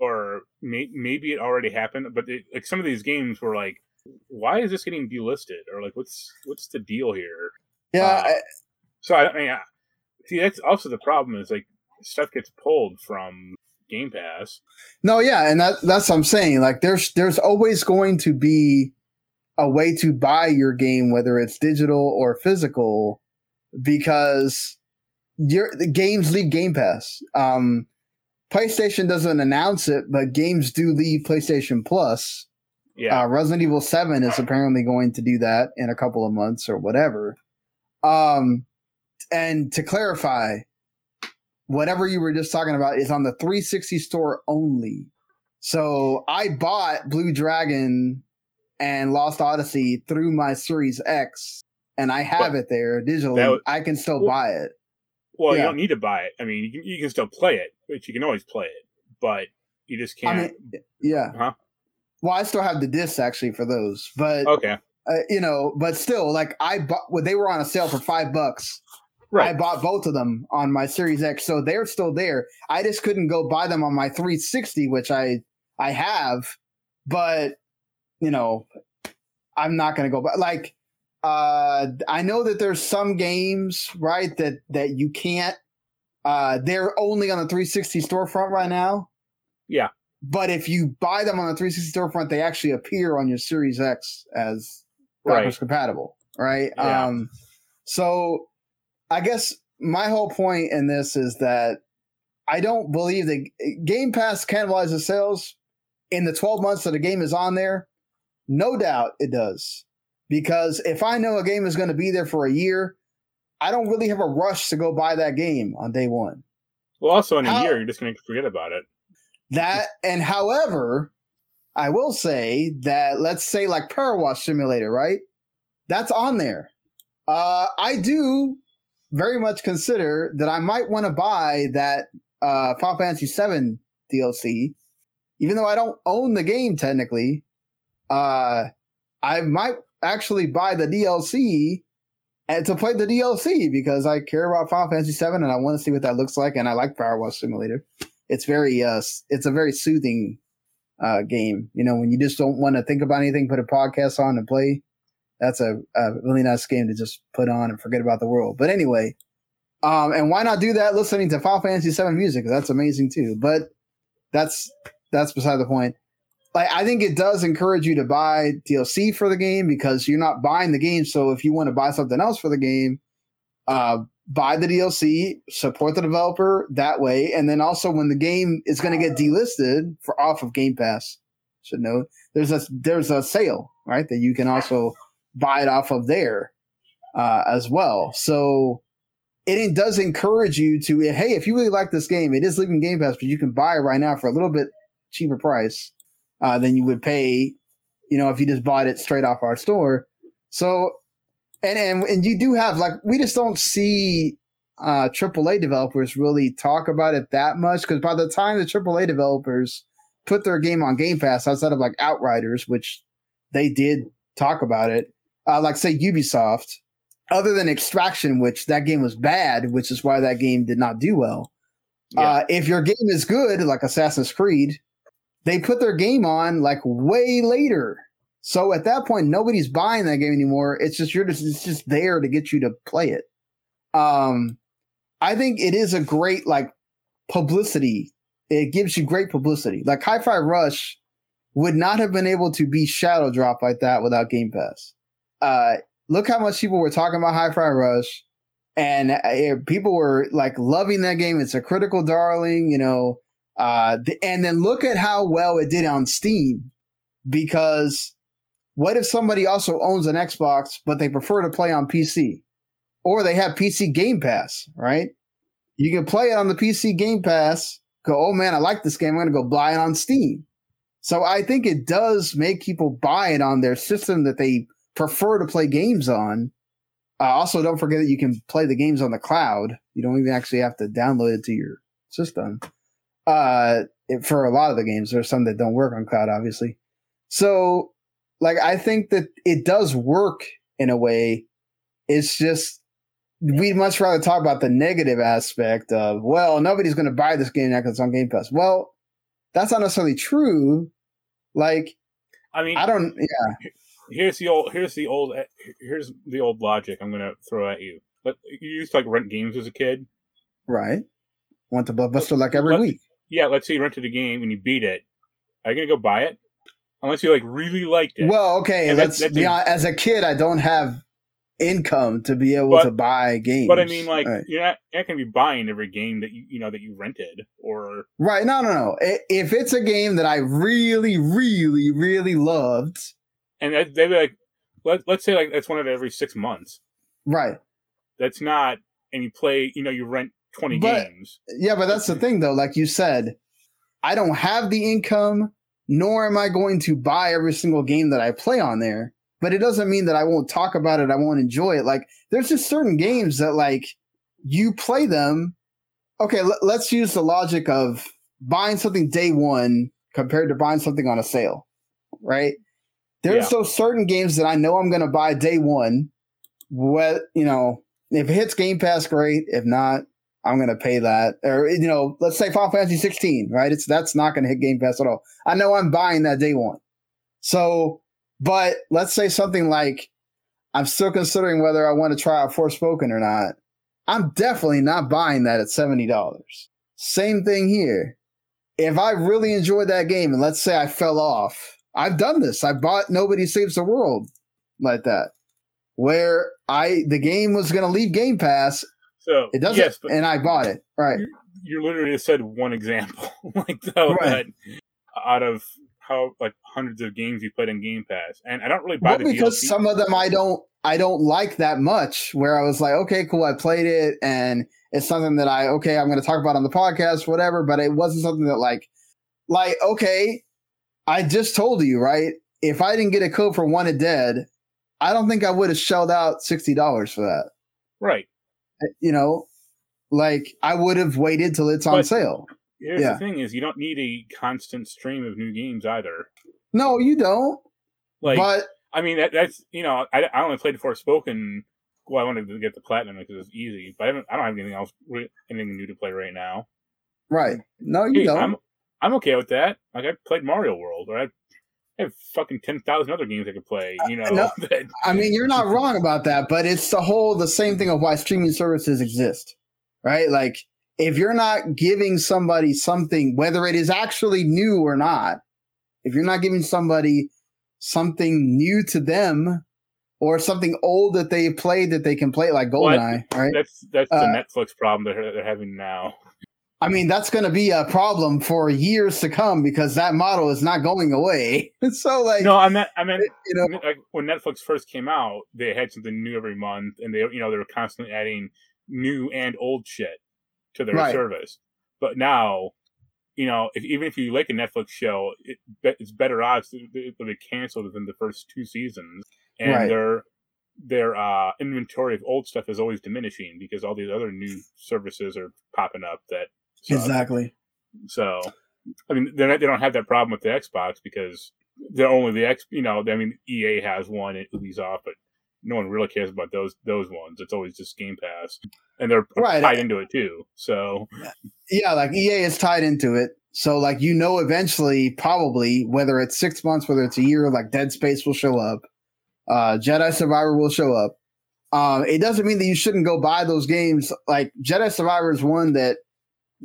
Or may, maybe it already happened. But it, like some of these games were like, why is this getting delisted, or like what's what's the deal here? Yeah. Uh, I- So I, I mean, I, see that's also the problem is like stuff gets pulled from Game Pass. no, yeah, and that that's what I'm saying. Like, there's there's always going to be a way to buy your game, whether it's digital or physical, because your the games leave Game Pass. Um, PlayStation doesn't announce it, but games do leave PlayStation Plus. Yeah, Uh, Resident Evil 7 is apparently going to do that in a couple of months or whatever. Um, and to clarify, whatever you were just talking about is on the 360 store only. So I bought Blue Dragon and Lost Odyssey through my Series X, and I have But it there digitally. was- I can still Well- buy it. well, you don't need to buy it. I mean, you can, you can still play it, but you can always play it, but you just can't. mean, yeah. Huh? Well, I still have the discs actually for those, but okay, uh, you know, but still, like I bought, well, they were on a sale for five bucks. Right. I bought both of them on my Series X, so they're still there. I just couldn't go buy them on my 360, which I I have, but you know, I'm not gonna go. But like, uh, I know that there's some games right that that you can't. Uh, they're only on the 360 storefront right now. Yeah. But if you buy them on the 360 storefront, they actually appear on your Series X as Right. backwards compatible, right? Yeah. Um, so I guess my whole point in this is that I don't believe that Game Pass cannibalizes sales in the 12 months that a game is on there. No doubt it does. Because if I know a game is going to be there for a year, I don't really have a rush to go buy that game on day one. Well, also in a How- year, you're just going to forget about it. That and however, I will say that let's say like Power Wash Simulator, right? That's on there. Uh, I do very much consider that I might want to buy that uh, Final Fantasy VII DLC, even though I don't own the game technically. Uh, I might actually buy the DLC to play the DLC because I care about Final Fantasy VII and I want to see what that looks like, and I like Wash Simulator. It's very uh it's a very soothing uh game you know when you just don't want to think about anything put a podcast on and play that's a, a really nice game to just put on and forget about the world. But anyway um and why not do that listening to final fantasy 7 music? That's amazing too but that's that's beside the point like i think it does encourage you to buy dlc for the game because you're not buying the game. So if you want to buy something else for the game uh buy the DLC, support the developer that way, and then also when the game is going to get delisted for off of Game Pass, should note there's a there's a sale right that you can also buy it off of there uh, as well. So it does encourage you to hey, if you really like this game, it is leaving Game Pass, but you can buy it right now for a little bit cheaper price uh, than you would pay, you know, if you just bought it straight off our store. So and and and you do have like we just don't see uh AAA developers really talk about it that much because by the time the AAA developers put their game on Game Pass outside of like Outriders, which they did talk about it, uh, like say Ubisoft, other than Extraction, which that game was bad, which is why that game did not do well. Uh, if your game is good, like Assassin's Creed, they put their game on like way later. So at that point, nobody's buying that game anymore. It's just you're just it's just there to get you to play it. Um, I think it is a great like publicity. It gives you great publicity. Like Hi-Fi Rush would not have been able to be shadow drop like that without Game Pass. Uh, look how much people were talking about Hi-Fi Rush, and uh, people were like loving that game. It's a critical darling, you know. Uh, and then look at how well it did on Steam, because what if somebody also owns an Xbox but they prefer to play on PC, or they have PC Game Pass, right? You can play it on the PC Game Pass. Go, oh man, I like this game. I'm gonna go buy it on Steam. So I think it does make people buy it on their system that they prefer to play games on. Uh, also, don't forget that you can play the games on the cloud. You don't even actually have to download it to your system. Uh, for a lot of the games, there's some that don't work on cloud, obviously. So, like, I think that it does work in a way. It's just we'd much rather talk about the negative aspect of, well, nobody's going to buy this game now because it's on Game Pass. Well, that's not necessarily true. Like, I mean, I don't, yeah, here's the old here's the old here's the old logic I'm gonna throw at you. But you used to like rent games as a kid. right. Went to blockbuster like every week. Yeah, let's say you rented a game and you beat it. Are you gonna go buy it? Unless you like really liked it. Well, okay, And that's be a- honest. As a kid, I don't have income to be able But- to buy games. but I mean, like right. you're not you're not gonna be buying every game that you you know that you rented or right? No, no, no. If it's a game that I really, really, really loved, and that- they'd be like let let's say like that's one of every six months. right? That's not and you play you know you rent twenty But- games. Yeah, but that's the thing, though. Like you said, I don't have the income, nor am I going to buy every single game that I play on there. But it doesn't mean that I won't talk about it. I won't enjoy it. Like there's just certain games that like you play them. Okay, l- let's use the logic of buying something day one compared to buying something on a sale, right? There's Yeah. those certain games that I know I'm going to buy day one. What you know, if it hits Game Pass, great. If not, I'm gonna pay that. Or you know, let's say Final Fantasy 16, right? It's that's not gonna hit Game Pass at all. I know I'm buying that day one. So, but let's say something like I'm still considering whether I want to try out Forspoken or not. I'm definitely not buying that at seventy dollars. Same thing here. If I really enjoyed that game and let's say I fell off, I've done this. I bought Nobody Saves the World like that, where I the game was gonna leave Game Pass So It doesn't, yes, and I bought it. Right. you literally just said one example, like though Right. out of how like hundreds of games you played in Game Pass, and I don't really buy Well, the because DLC. some of them I don't I don't like that much. Where I was like, okay, cool, I played it, and it's something that I okay, I'm going to talk about on the podcast, whatever. But it wasn't something that like, like okay, I just told you right. If I didn't get a code for Wanted Dead, I don't think I would have shelled out sixty dollars for that. right. You know, like I would have waited till it's on sale. Here's Yeah. the thing: is you don't need a constant stream of new games either. No, you don't. Like, but I mean, that, that's you know, I, I only played Forspoken. Well, I wanted to get the platinum because it's easy, but I, haven't, I don't have anything else, anything new to play right now. right, no, you Hey, don't. I'm I'm okay with that. Like I played Mario World, or I I have fucking ten thousand other games I could play. You know, no. that, I mean, you're not wrong about that, but it's the whole the same thing of why streaming services exist, right? Like if you're not giving somebody something, whether it is actually new or not, if you're not giving somebody something new to them or something old that they played that they can play, like Well, GoldenEye, right? that's that's the Uh, Netflix problem that they're, they're having now. I mean, that's going to be a problem for years to come because that model is not going away. so, like, No, I meant I meant you know, like when Netflix first came out, they had something new every month, and they you know they were constantly adding new and old shit to their Right. service. But now, you know, if, even if you like a Netflix show, it, it's better odds that they, that they cancel within the first two seasons, and Right. their their uh, inventory of old stuff is always diminishing because all these other new services are popping up that suck. exactly. So, I mean, they're not, they don't have that problem with the Xbox because they're only the X. You know, I mean, EA has one at Ubisoft, but no one really cares about those those ones. It's always just Game Pass, and they're Right. tied into it too. So, Yeah, like EA is tied into it. So like you know eventually probably whether it's 6 months whether it's a year like Dead Space will show up. Uh Jedi Survivor will show up. Um it doesn't mean that you shouldn't go buy those games like Jedi Survivor is one that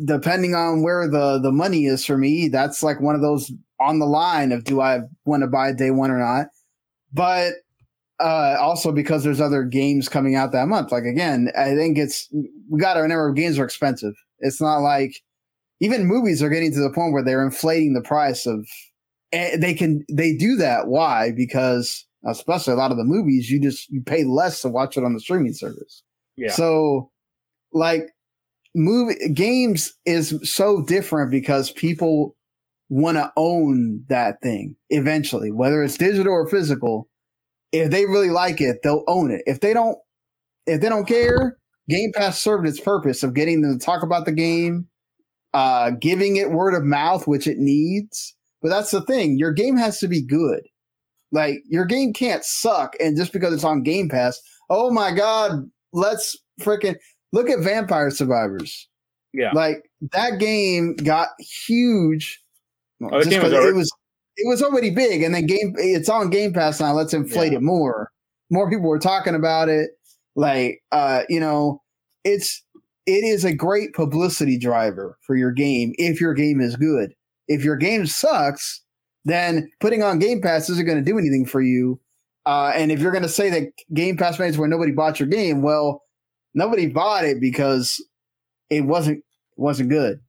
depending on where the the money is for me that's like one of those on the line of do I want to buy day 1 or not. But uh also because there's other games coming out that month. Like again, I think it's we got to remember games are expensive. It's not like even movies are getting to the point where they're inflating the price of they can they do that why because especially a lot of the movies you just you pay less to watch it on the streaming service yeah, so like movie games is so different because people want to own that thing eventually whether it's digital or physical. If they really like it they'll own it. If they don't if they don't care game pass served its purpose of getting them to talk about the game uh giving it word of mouth which it needs. But that's the thing your game has to be good. Like your game can't suck and just because it's on game pass oh my god let's freaking look at vampire survivors. Yeah. like that game got huge. Well, Oh, game was it was it was already big and then game it's on game pass now let's inflate Yeah. it more. More people were talking about it. Like uh you know it's it is a great publicity driver for your game if your game is good. If your game sucks then putting on game pass isn't going to do anything for you. Uh, and if you're going to say that game pass means where nobody bought your game well nobody bought it because it wasn't wasn't good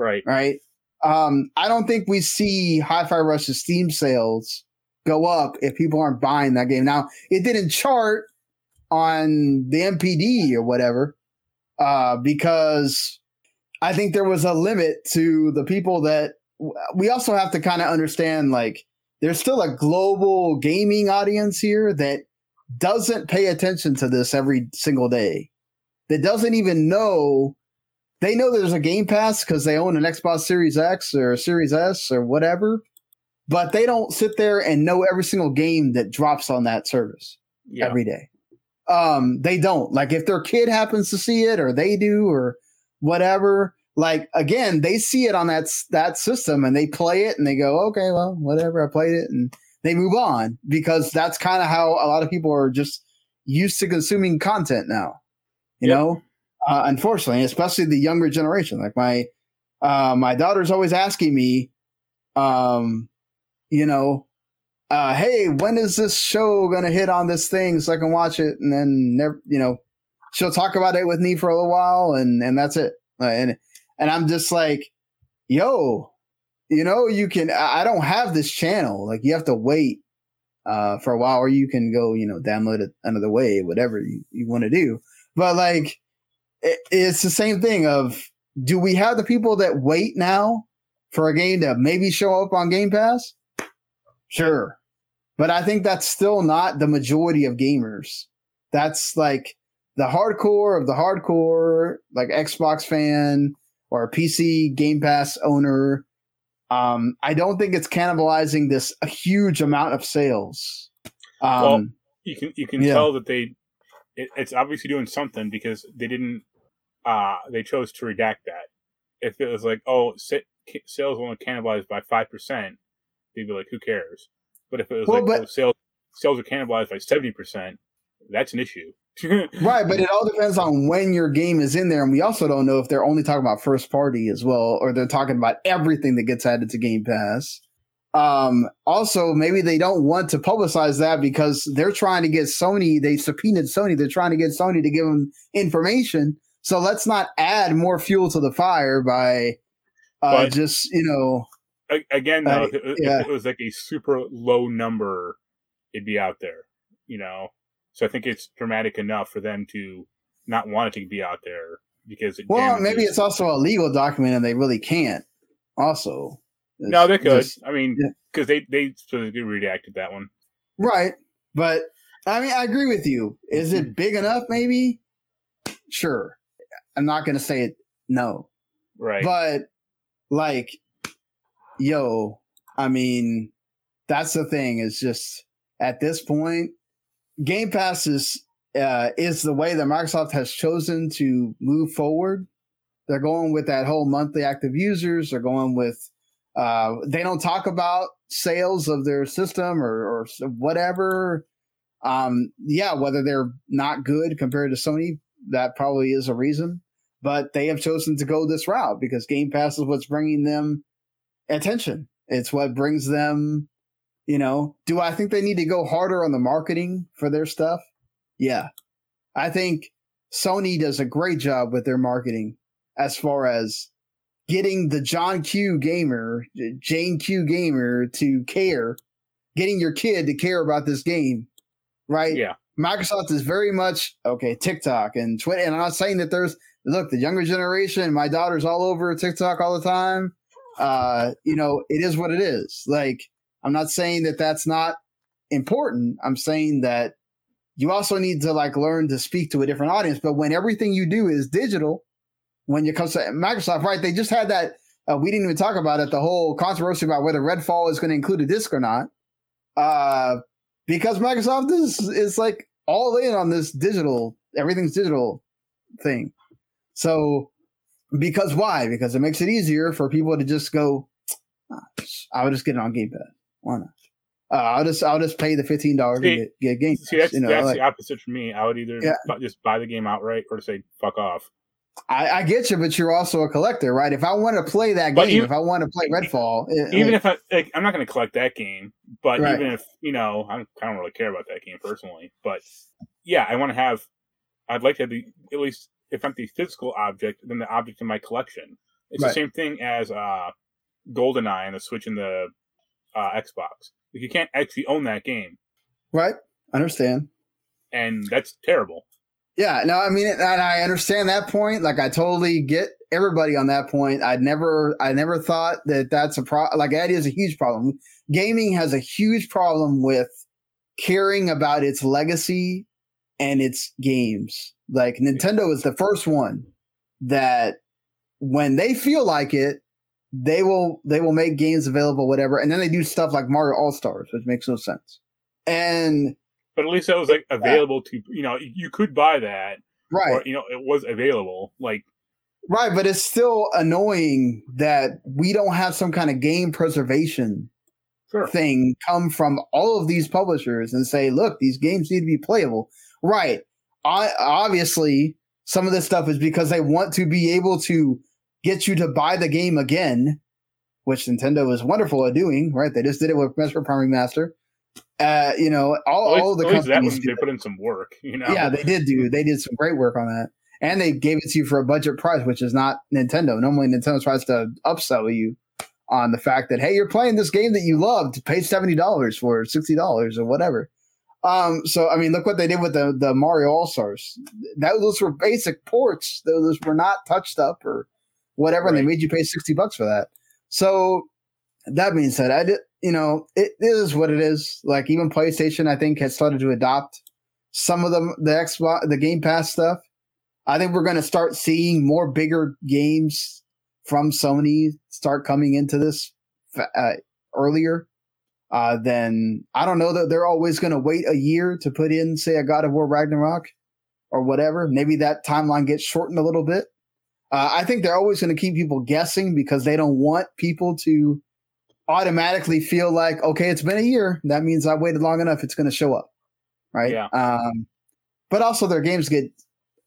right. right? Um, I don't think we see Hi-Fi Rush's Steam sales go up if people aren't buying that game. Now, it didn't chart on the NPD or whatever, uh, because I think there was a limit to the people that we also have to kind of understand like there's still a global gaming audience here that doesn't pay attention to this every single day. That doesn't even know they know there's a Game Pass because they own an Xbox Series X or a Series S or whatever, but they don't sit there and know every single game that drops on that service Yeah, every day. Um, they don't. Like if their kid happens to see it or they do or whatever, like again, they see it on that that system and they play it and they go, okay, well, whatever, I played it and they move on because that's kind of how a lot of people are just used to consuming content now. You Yep. know, uh, unfortunately, especially the younger generation. Like my uh, my daughter's always asking me, um, you know, uh, hey, when is this show gonna hit on this thing so I can watch it? And then never, you know, she'll talk about it with me for a little while, and and that's it. Uh, and and I'm just like, yo, you know, you can. I don't have this channel. Like you have to wait uh, for a while, or you can go, you know, download it another way, whatever you, you want to do. But like, it, it's the same thing of do we have the people that wait now for a game to maybe show up on Game Pass? Sure. But I think that's still not the majority of gamers. That's like the hardcore of the hardcore, like Xbox fan or a PC Game Pass owner. Um, I don't think it's cannibalizing this a huge amount of sales. Um, well, you can you can yeah. tell that they it, it's obviously doing something because they didn't uh they chose to redact that. If it was like oh sa- sales only cannibalized by five percent, they'd be like who cares. But if it was Well, like but- oh, sales sales are cannibalized by seventy percent, that's an issue. right, but it all depends on when your game is in there, and we also don't know if they're only talking about first party as well, or they're talking about everything that gets added to Game Pass. Um, also, maybe they don't want to publicize that because they're trying to get Sony. They subpoenaed Sony. They're trying to get Sony to give them information. So let's not add more fuel to the fire by uh, But- just you know. Again, though, Uh, if, it, yeah. if it was like a super low number, it'd be out there, you know. So I think it's dramatic enough for them to not want it to be out there because it Well, damages- maybe it's also a legal document, and they really can't. Also, no, they could. just- I mean, yeah. because they they specifically redacted that one. Right. But I mean, I agree with you. Is Mm-hmm. it big enough? Maybe. Sure. I'm not going to say it. No. Right. But like, yo, I mean, that's the thing. Is just at this point, Game Pass is uh, is the way that Microsoft has chosen to move forward. They're going with that whole monthly active users. They're going with uh, they don't talk about sales of their system or, or whatever. Um, yeah, whether they're not good compared to Sony, that probably is a reason. But they have chosen to go this route because Game Pass is what's bringing them attention. It's what brings them, you know. Do I think they need to go harder on the marketing for their stuff? Yeah. I think Sony does a great job with their marketing as far as getting the John Q gamer, Jane Q gamer to care, getting your kid to care about this game, right? yeah. Microsoft is very much okay. TikTok and Twitter, and I'm not saying that there's look the younger generation. My daughter's all over TikTok all the time. Uh, you know, it is what it is. Like, I'm not saying that that's not important. I'm saying that you also need to like learn to speak to a different audience. But when everything you do is digital, when it comes to Microsoft, right? They just had that. Uh, we didn't even talk about it. The whole controversy about whether Redfall is going to include a disc or not. Uh, because Microsoft is is like all in on this digital, everything's digital thing. So, because why? Because it makes it easier for people to just go. "Ah, I'll just get it on Game Pass. Why not? Uh, I'll just I'll just pay the fifteen dollars to get, get Game. See, that's you know, that's like, the opposite for me. I would either Yeah. just buy the game outright or say fuck off. I, I get you, but you're also a collector, right? If I want to play that game, you- if I want to play Redfall, Even if I, like, I'm not going to collect that game, but Right. even if you know, I don't, I don't really care about that game personally. But yeah, I want to have. I'd like to have the at least if I'm the physical object, then the object in my collection. It's Right. the same thing as uh, GoldenEye and the Switch and the uh, Xbox. Like, you can't actually own that game, right? Understand? and that's terrible. Yeah, no, I mean, and I understand that point. Like, I totally get everybody on that point. I never, I never thought that that's a pro. Like, that is a huge problem. Gaming has a huge problem with caring about its legacy and its games. Like, Nintendo is the first one that, when they feel like it, they will they will make games available, whatever, and then they do stuff like Mario All Stars, which makes no sense. And But at least that was like available to you know you could buy that right, or you know it was available. Like Right, but it's still annoying that we don't have some kind of game preservation sure, thing come from all of these publishers and say, look, these games need to be playable. Right. I, obviously, some of this stuff is because they want to be able to get you to buy the game again, which Nintendo is wonderful at doing, right? They just did it with Metroid Prime Remaster. Uh, you know, all, least, all the least that companies. one, they put in some work. You know. Yeah, they did do. They did some great work on that, and they gave it to you for a budget price, which is not Nintendo. Normally, Nintendo tries to upsell you on the fact that hey, you're playing this game that you loved, pay seventy dollars for sixty dollars or whatever. Um, so I mean, look what they did with the the Mario All Stars. That those were basic ports; those were not touched up or whatever, and they made you pay sixty bucks for that. So that being said, I did, you know, it is what it is. Like even PlayStation, I think, has started to adopt some of the the Xbox, the Game Pass stuff. I think we're going to start seeing more bigger games from Sony start coming into this uh, earlier. Uh, I don't know that they're always going to wait a year to put in, say, a God of War Ragnarok or whatever. Maybe that timeline gets shortened a little bit. Uh, I think they're always going to keep people guessing because they don't want people to automatically feel like, okay, it's been a year. That means I waited long enough. It's going to show up. Right. Yeah. Um, but also their games get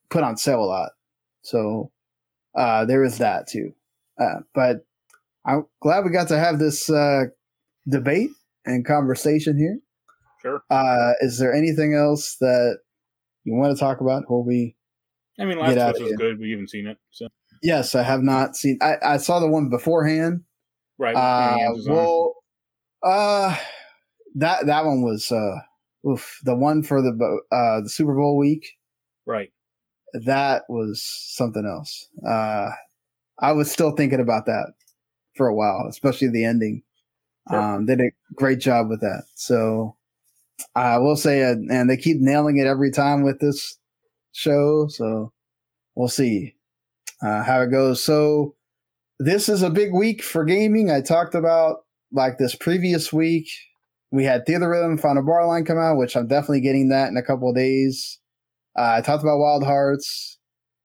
put on sale a lot. So, uh, there is that too. Uh, but I'm glad we got to have this, uh, debate and conversation here. Sure. Uh, is there anything else that you want to talk about before we I mean, last was good. We haven't seen it. So Yes, I have not seen. I, I saw the one beforehand. Right. Uh, well, uh, that that one was uh, oof, the one for the uh the Super Bowl week. right. That was something else. Uh, I was still thinking about that for a while, especially the ending. Sure. Um, did a great job with that. So I will say, uh, and they keep nailing it every time with this show. So we'll see uh, how it goes. So this is a big week for gaming. I talked about like this previous week. We had Theatrhythm Final Bar Line come out, which I'm definitely getting that in a couple of days. Uh, I talked about Wild Hearts.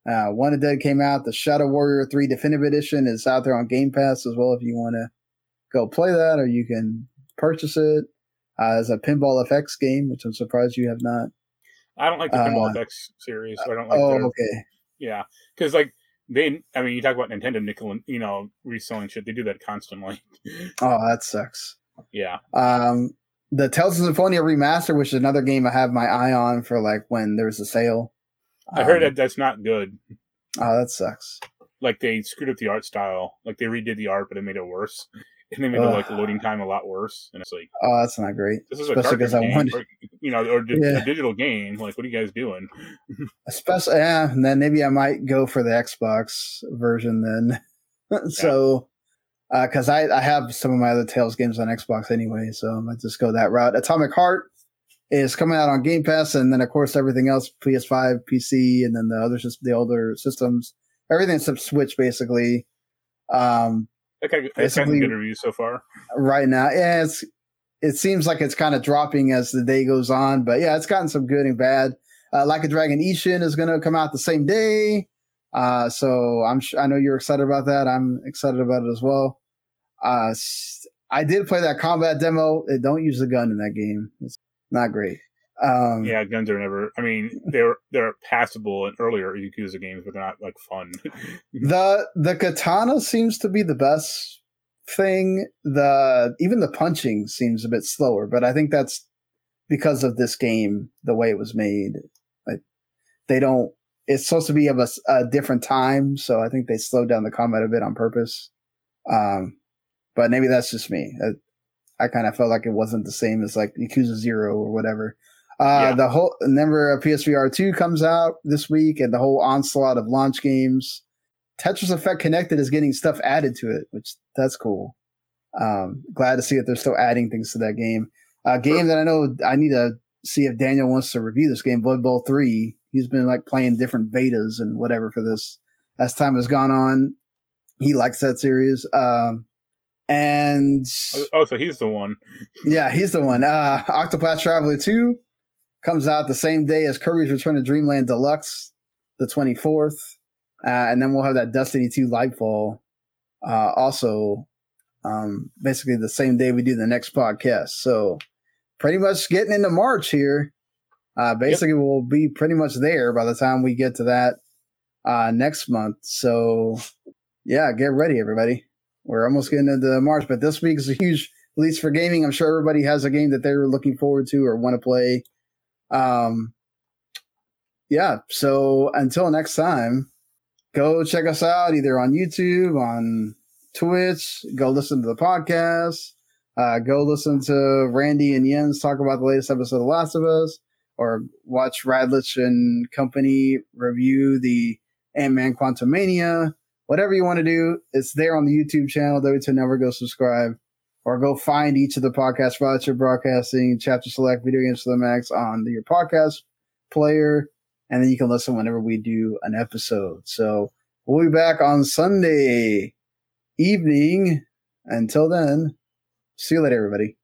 Uh, Wanted: Dead came out. The Shadow Warrior 3 Definitive Edition is out there on Game Pass as well if you want to go play that or you can purchase it. Uh, as a Pinball FX game, which I'm surprised you have not. I don't like the Pinball uh, FX series. I don't like oh, their okay. Yeah, because like they, I mean, you talk about Nintendo nickel and you know reselling shit. They do that constantly. Oh, that sucks. yeah, Um, the Tales of Symphonia remaster, which is another game I have my eye on for like when there's a sale. I heard Um, that that's not good. Oh, that sucks. Like they screwed up the art style. Like they redid the art, but it made it worse. And they made the like loading time a lot worse. And it's like Oh, that's not great. this is a Especially cartridge 'cause I game, wanted- or, you know, or di- Yeah. a digital game. Like, what are you guys doing? Especially, yeah. And then maybe I might go for the Xbox version then. so, because I I have some of my other Tales games on Xbox anyway, so I might just go that route. Atomic Heart is coming out on Game Pass, and then of course everything else PS5, PC, and then the other the older systems, everything except Switch basically. Um, Okay, it's gotten Basically- good reviews so far. right now. Yeah, it's it seems like it's kind of dropping as the day goes on, but yeah, it's gotten some good and bad. Uh, like a Dragon Ishin is going to come out the same day, uh, so I'm sh- I know you're excited about that. I'm excited about it as well. Uh, I did play that combat demo. Don't use the gun in that game. It's not great. Um, Yeah, guns are never. I mean, they're they're passable in earlier Yakuza games, but they're not like fun. the the katana seems to be the best thing the even the punching seems a bit slower but i think that's because of this game the way it was made like they don't it's supposed to be of a, a different time so i think they slowed down the combat a bit on purpose um but maybe that's just me i, I kind of felt like it wasn't the same as like yakuza zero or whatever uh Yeah. the whole number of psvr 2 comes out this week and the whole onslaught of launch games Tetris Effect Connected is getting stuff added to it, which that's cool. Um, glad to see that they're still adding things to that game. A game that I know I need to see if Daniel wants to review this game, Blood Bowl Three. He's been like playing different betas and whatever for this as time has gone on. He likes that series. Um, and oh, so he's the one. yeah, he's the one. Uh, Octopath Traveler 2 comes out the same day as Kirby's Return to Dreamland Deluxe, the 24th. Uh, and then we'll have that Destiny 2 Lightfall uh, also um, basically the same day we do the next podcast. So pretty much getting into March here. Uh, basically, we'll be pretty much there by the time we get to that uh, next month. So yeah, get ready, everybody. We're almost getting into March, but this week is a huge release for gaming, I'm sure everybody has a game that they're looking forward to or want to play. Um, yeah. So until next time, go check us out either on YouTube, on Twitch. Go listen to the podcast. Uh, go listen to Randy and Jens talk about the latest episode of Last of Us, or watch Radlich and Company review the Ant Man Quantumania. Whatever you want to do, it's there on the YouTube channel. W2 Never go subscribe, or go find each of the podcasts Radlich Broadcasting, Chapter Select, Video Games to the Max on your podcast player, and then you can listen whenever we do an episode. So we'll be back on Sunday evening. Until then, see you later, everybody.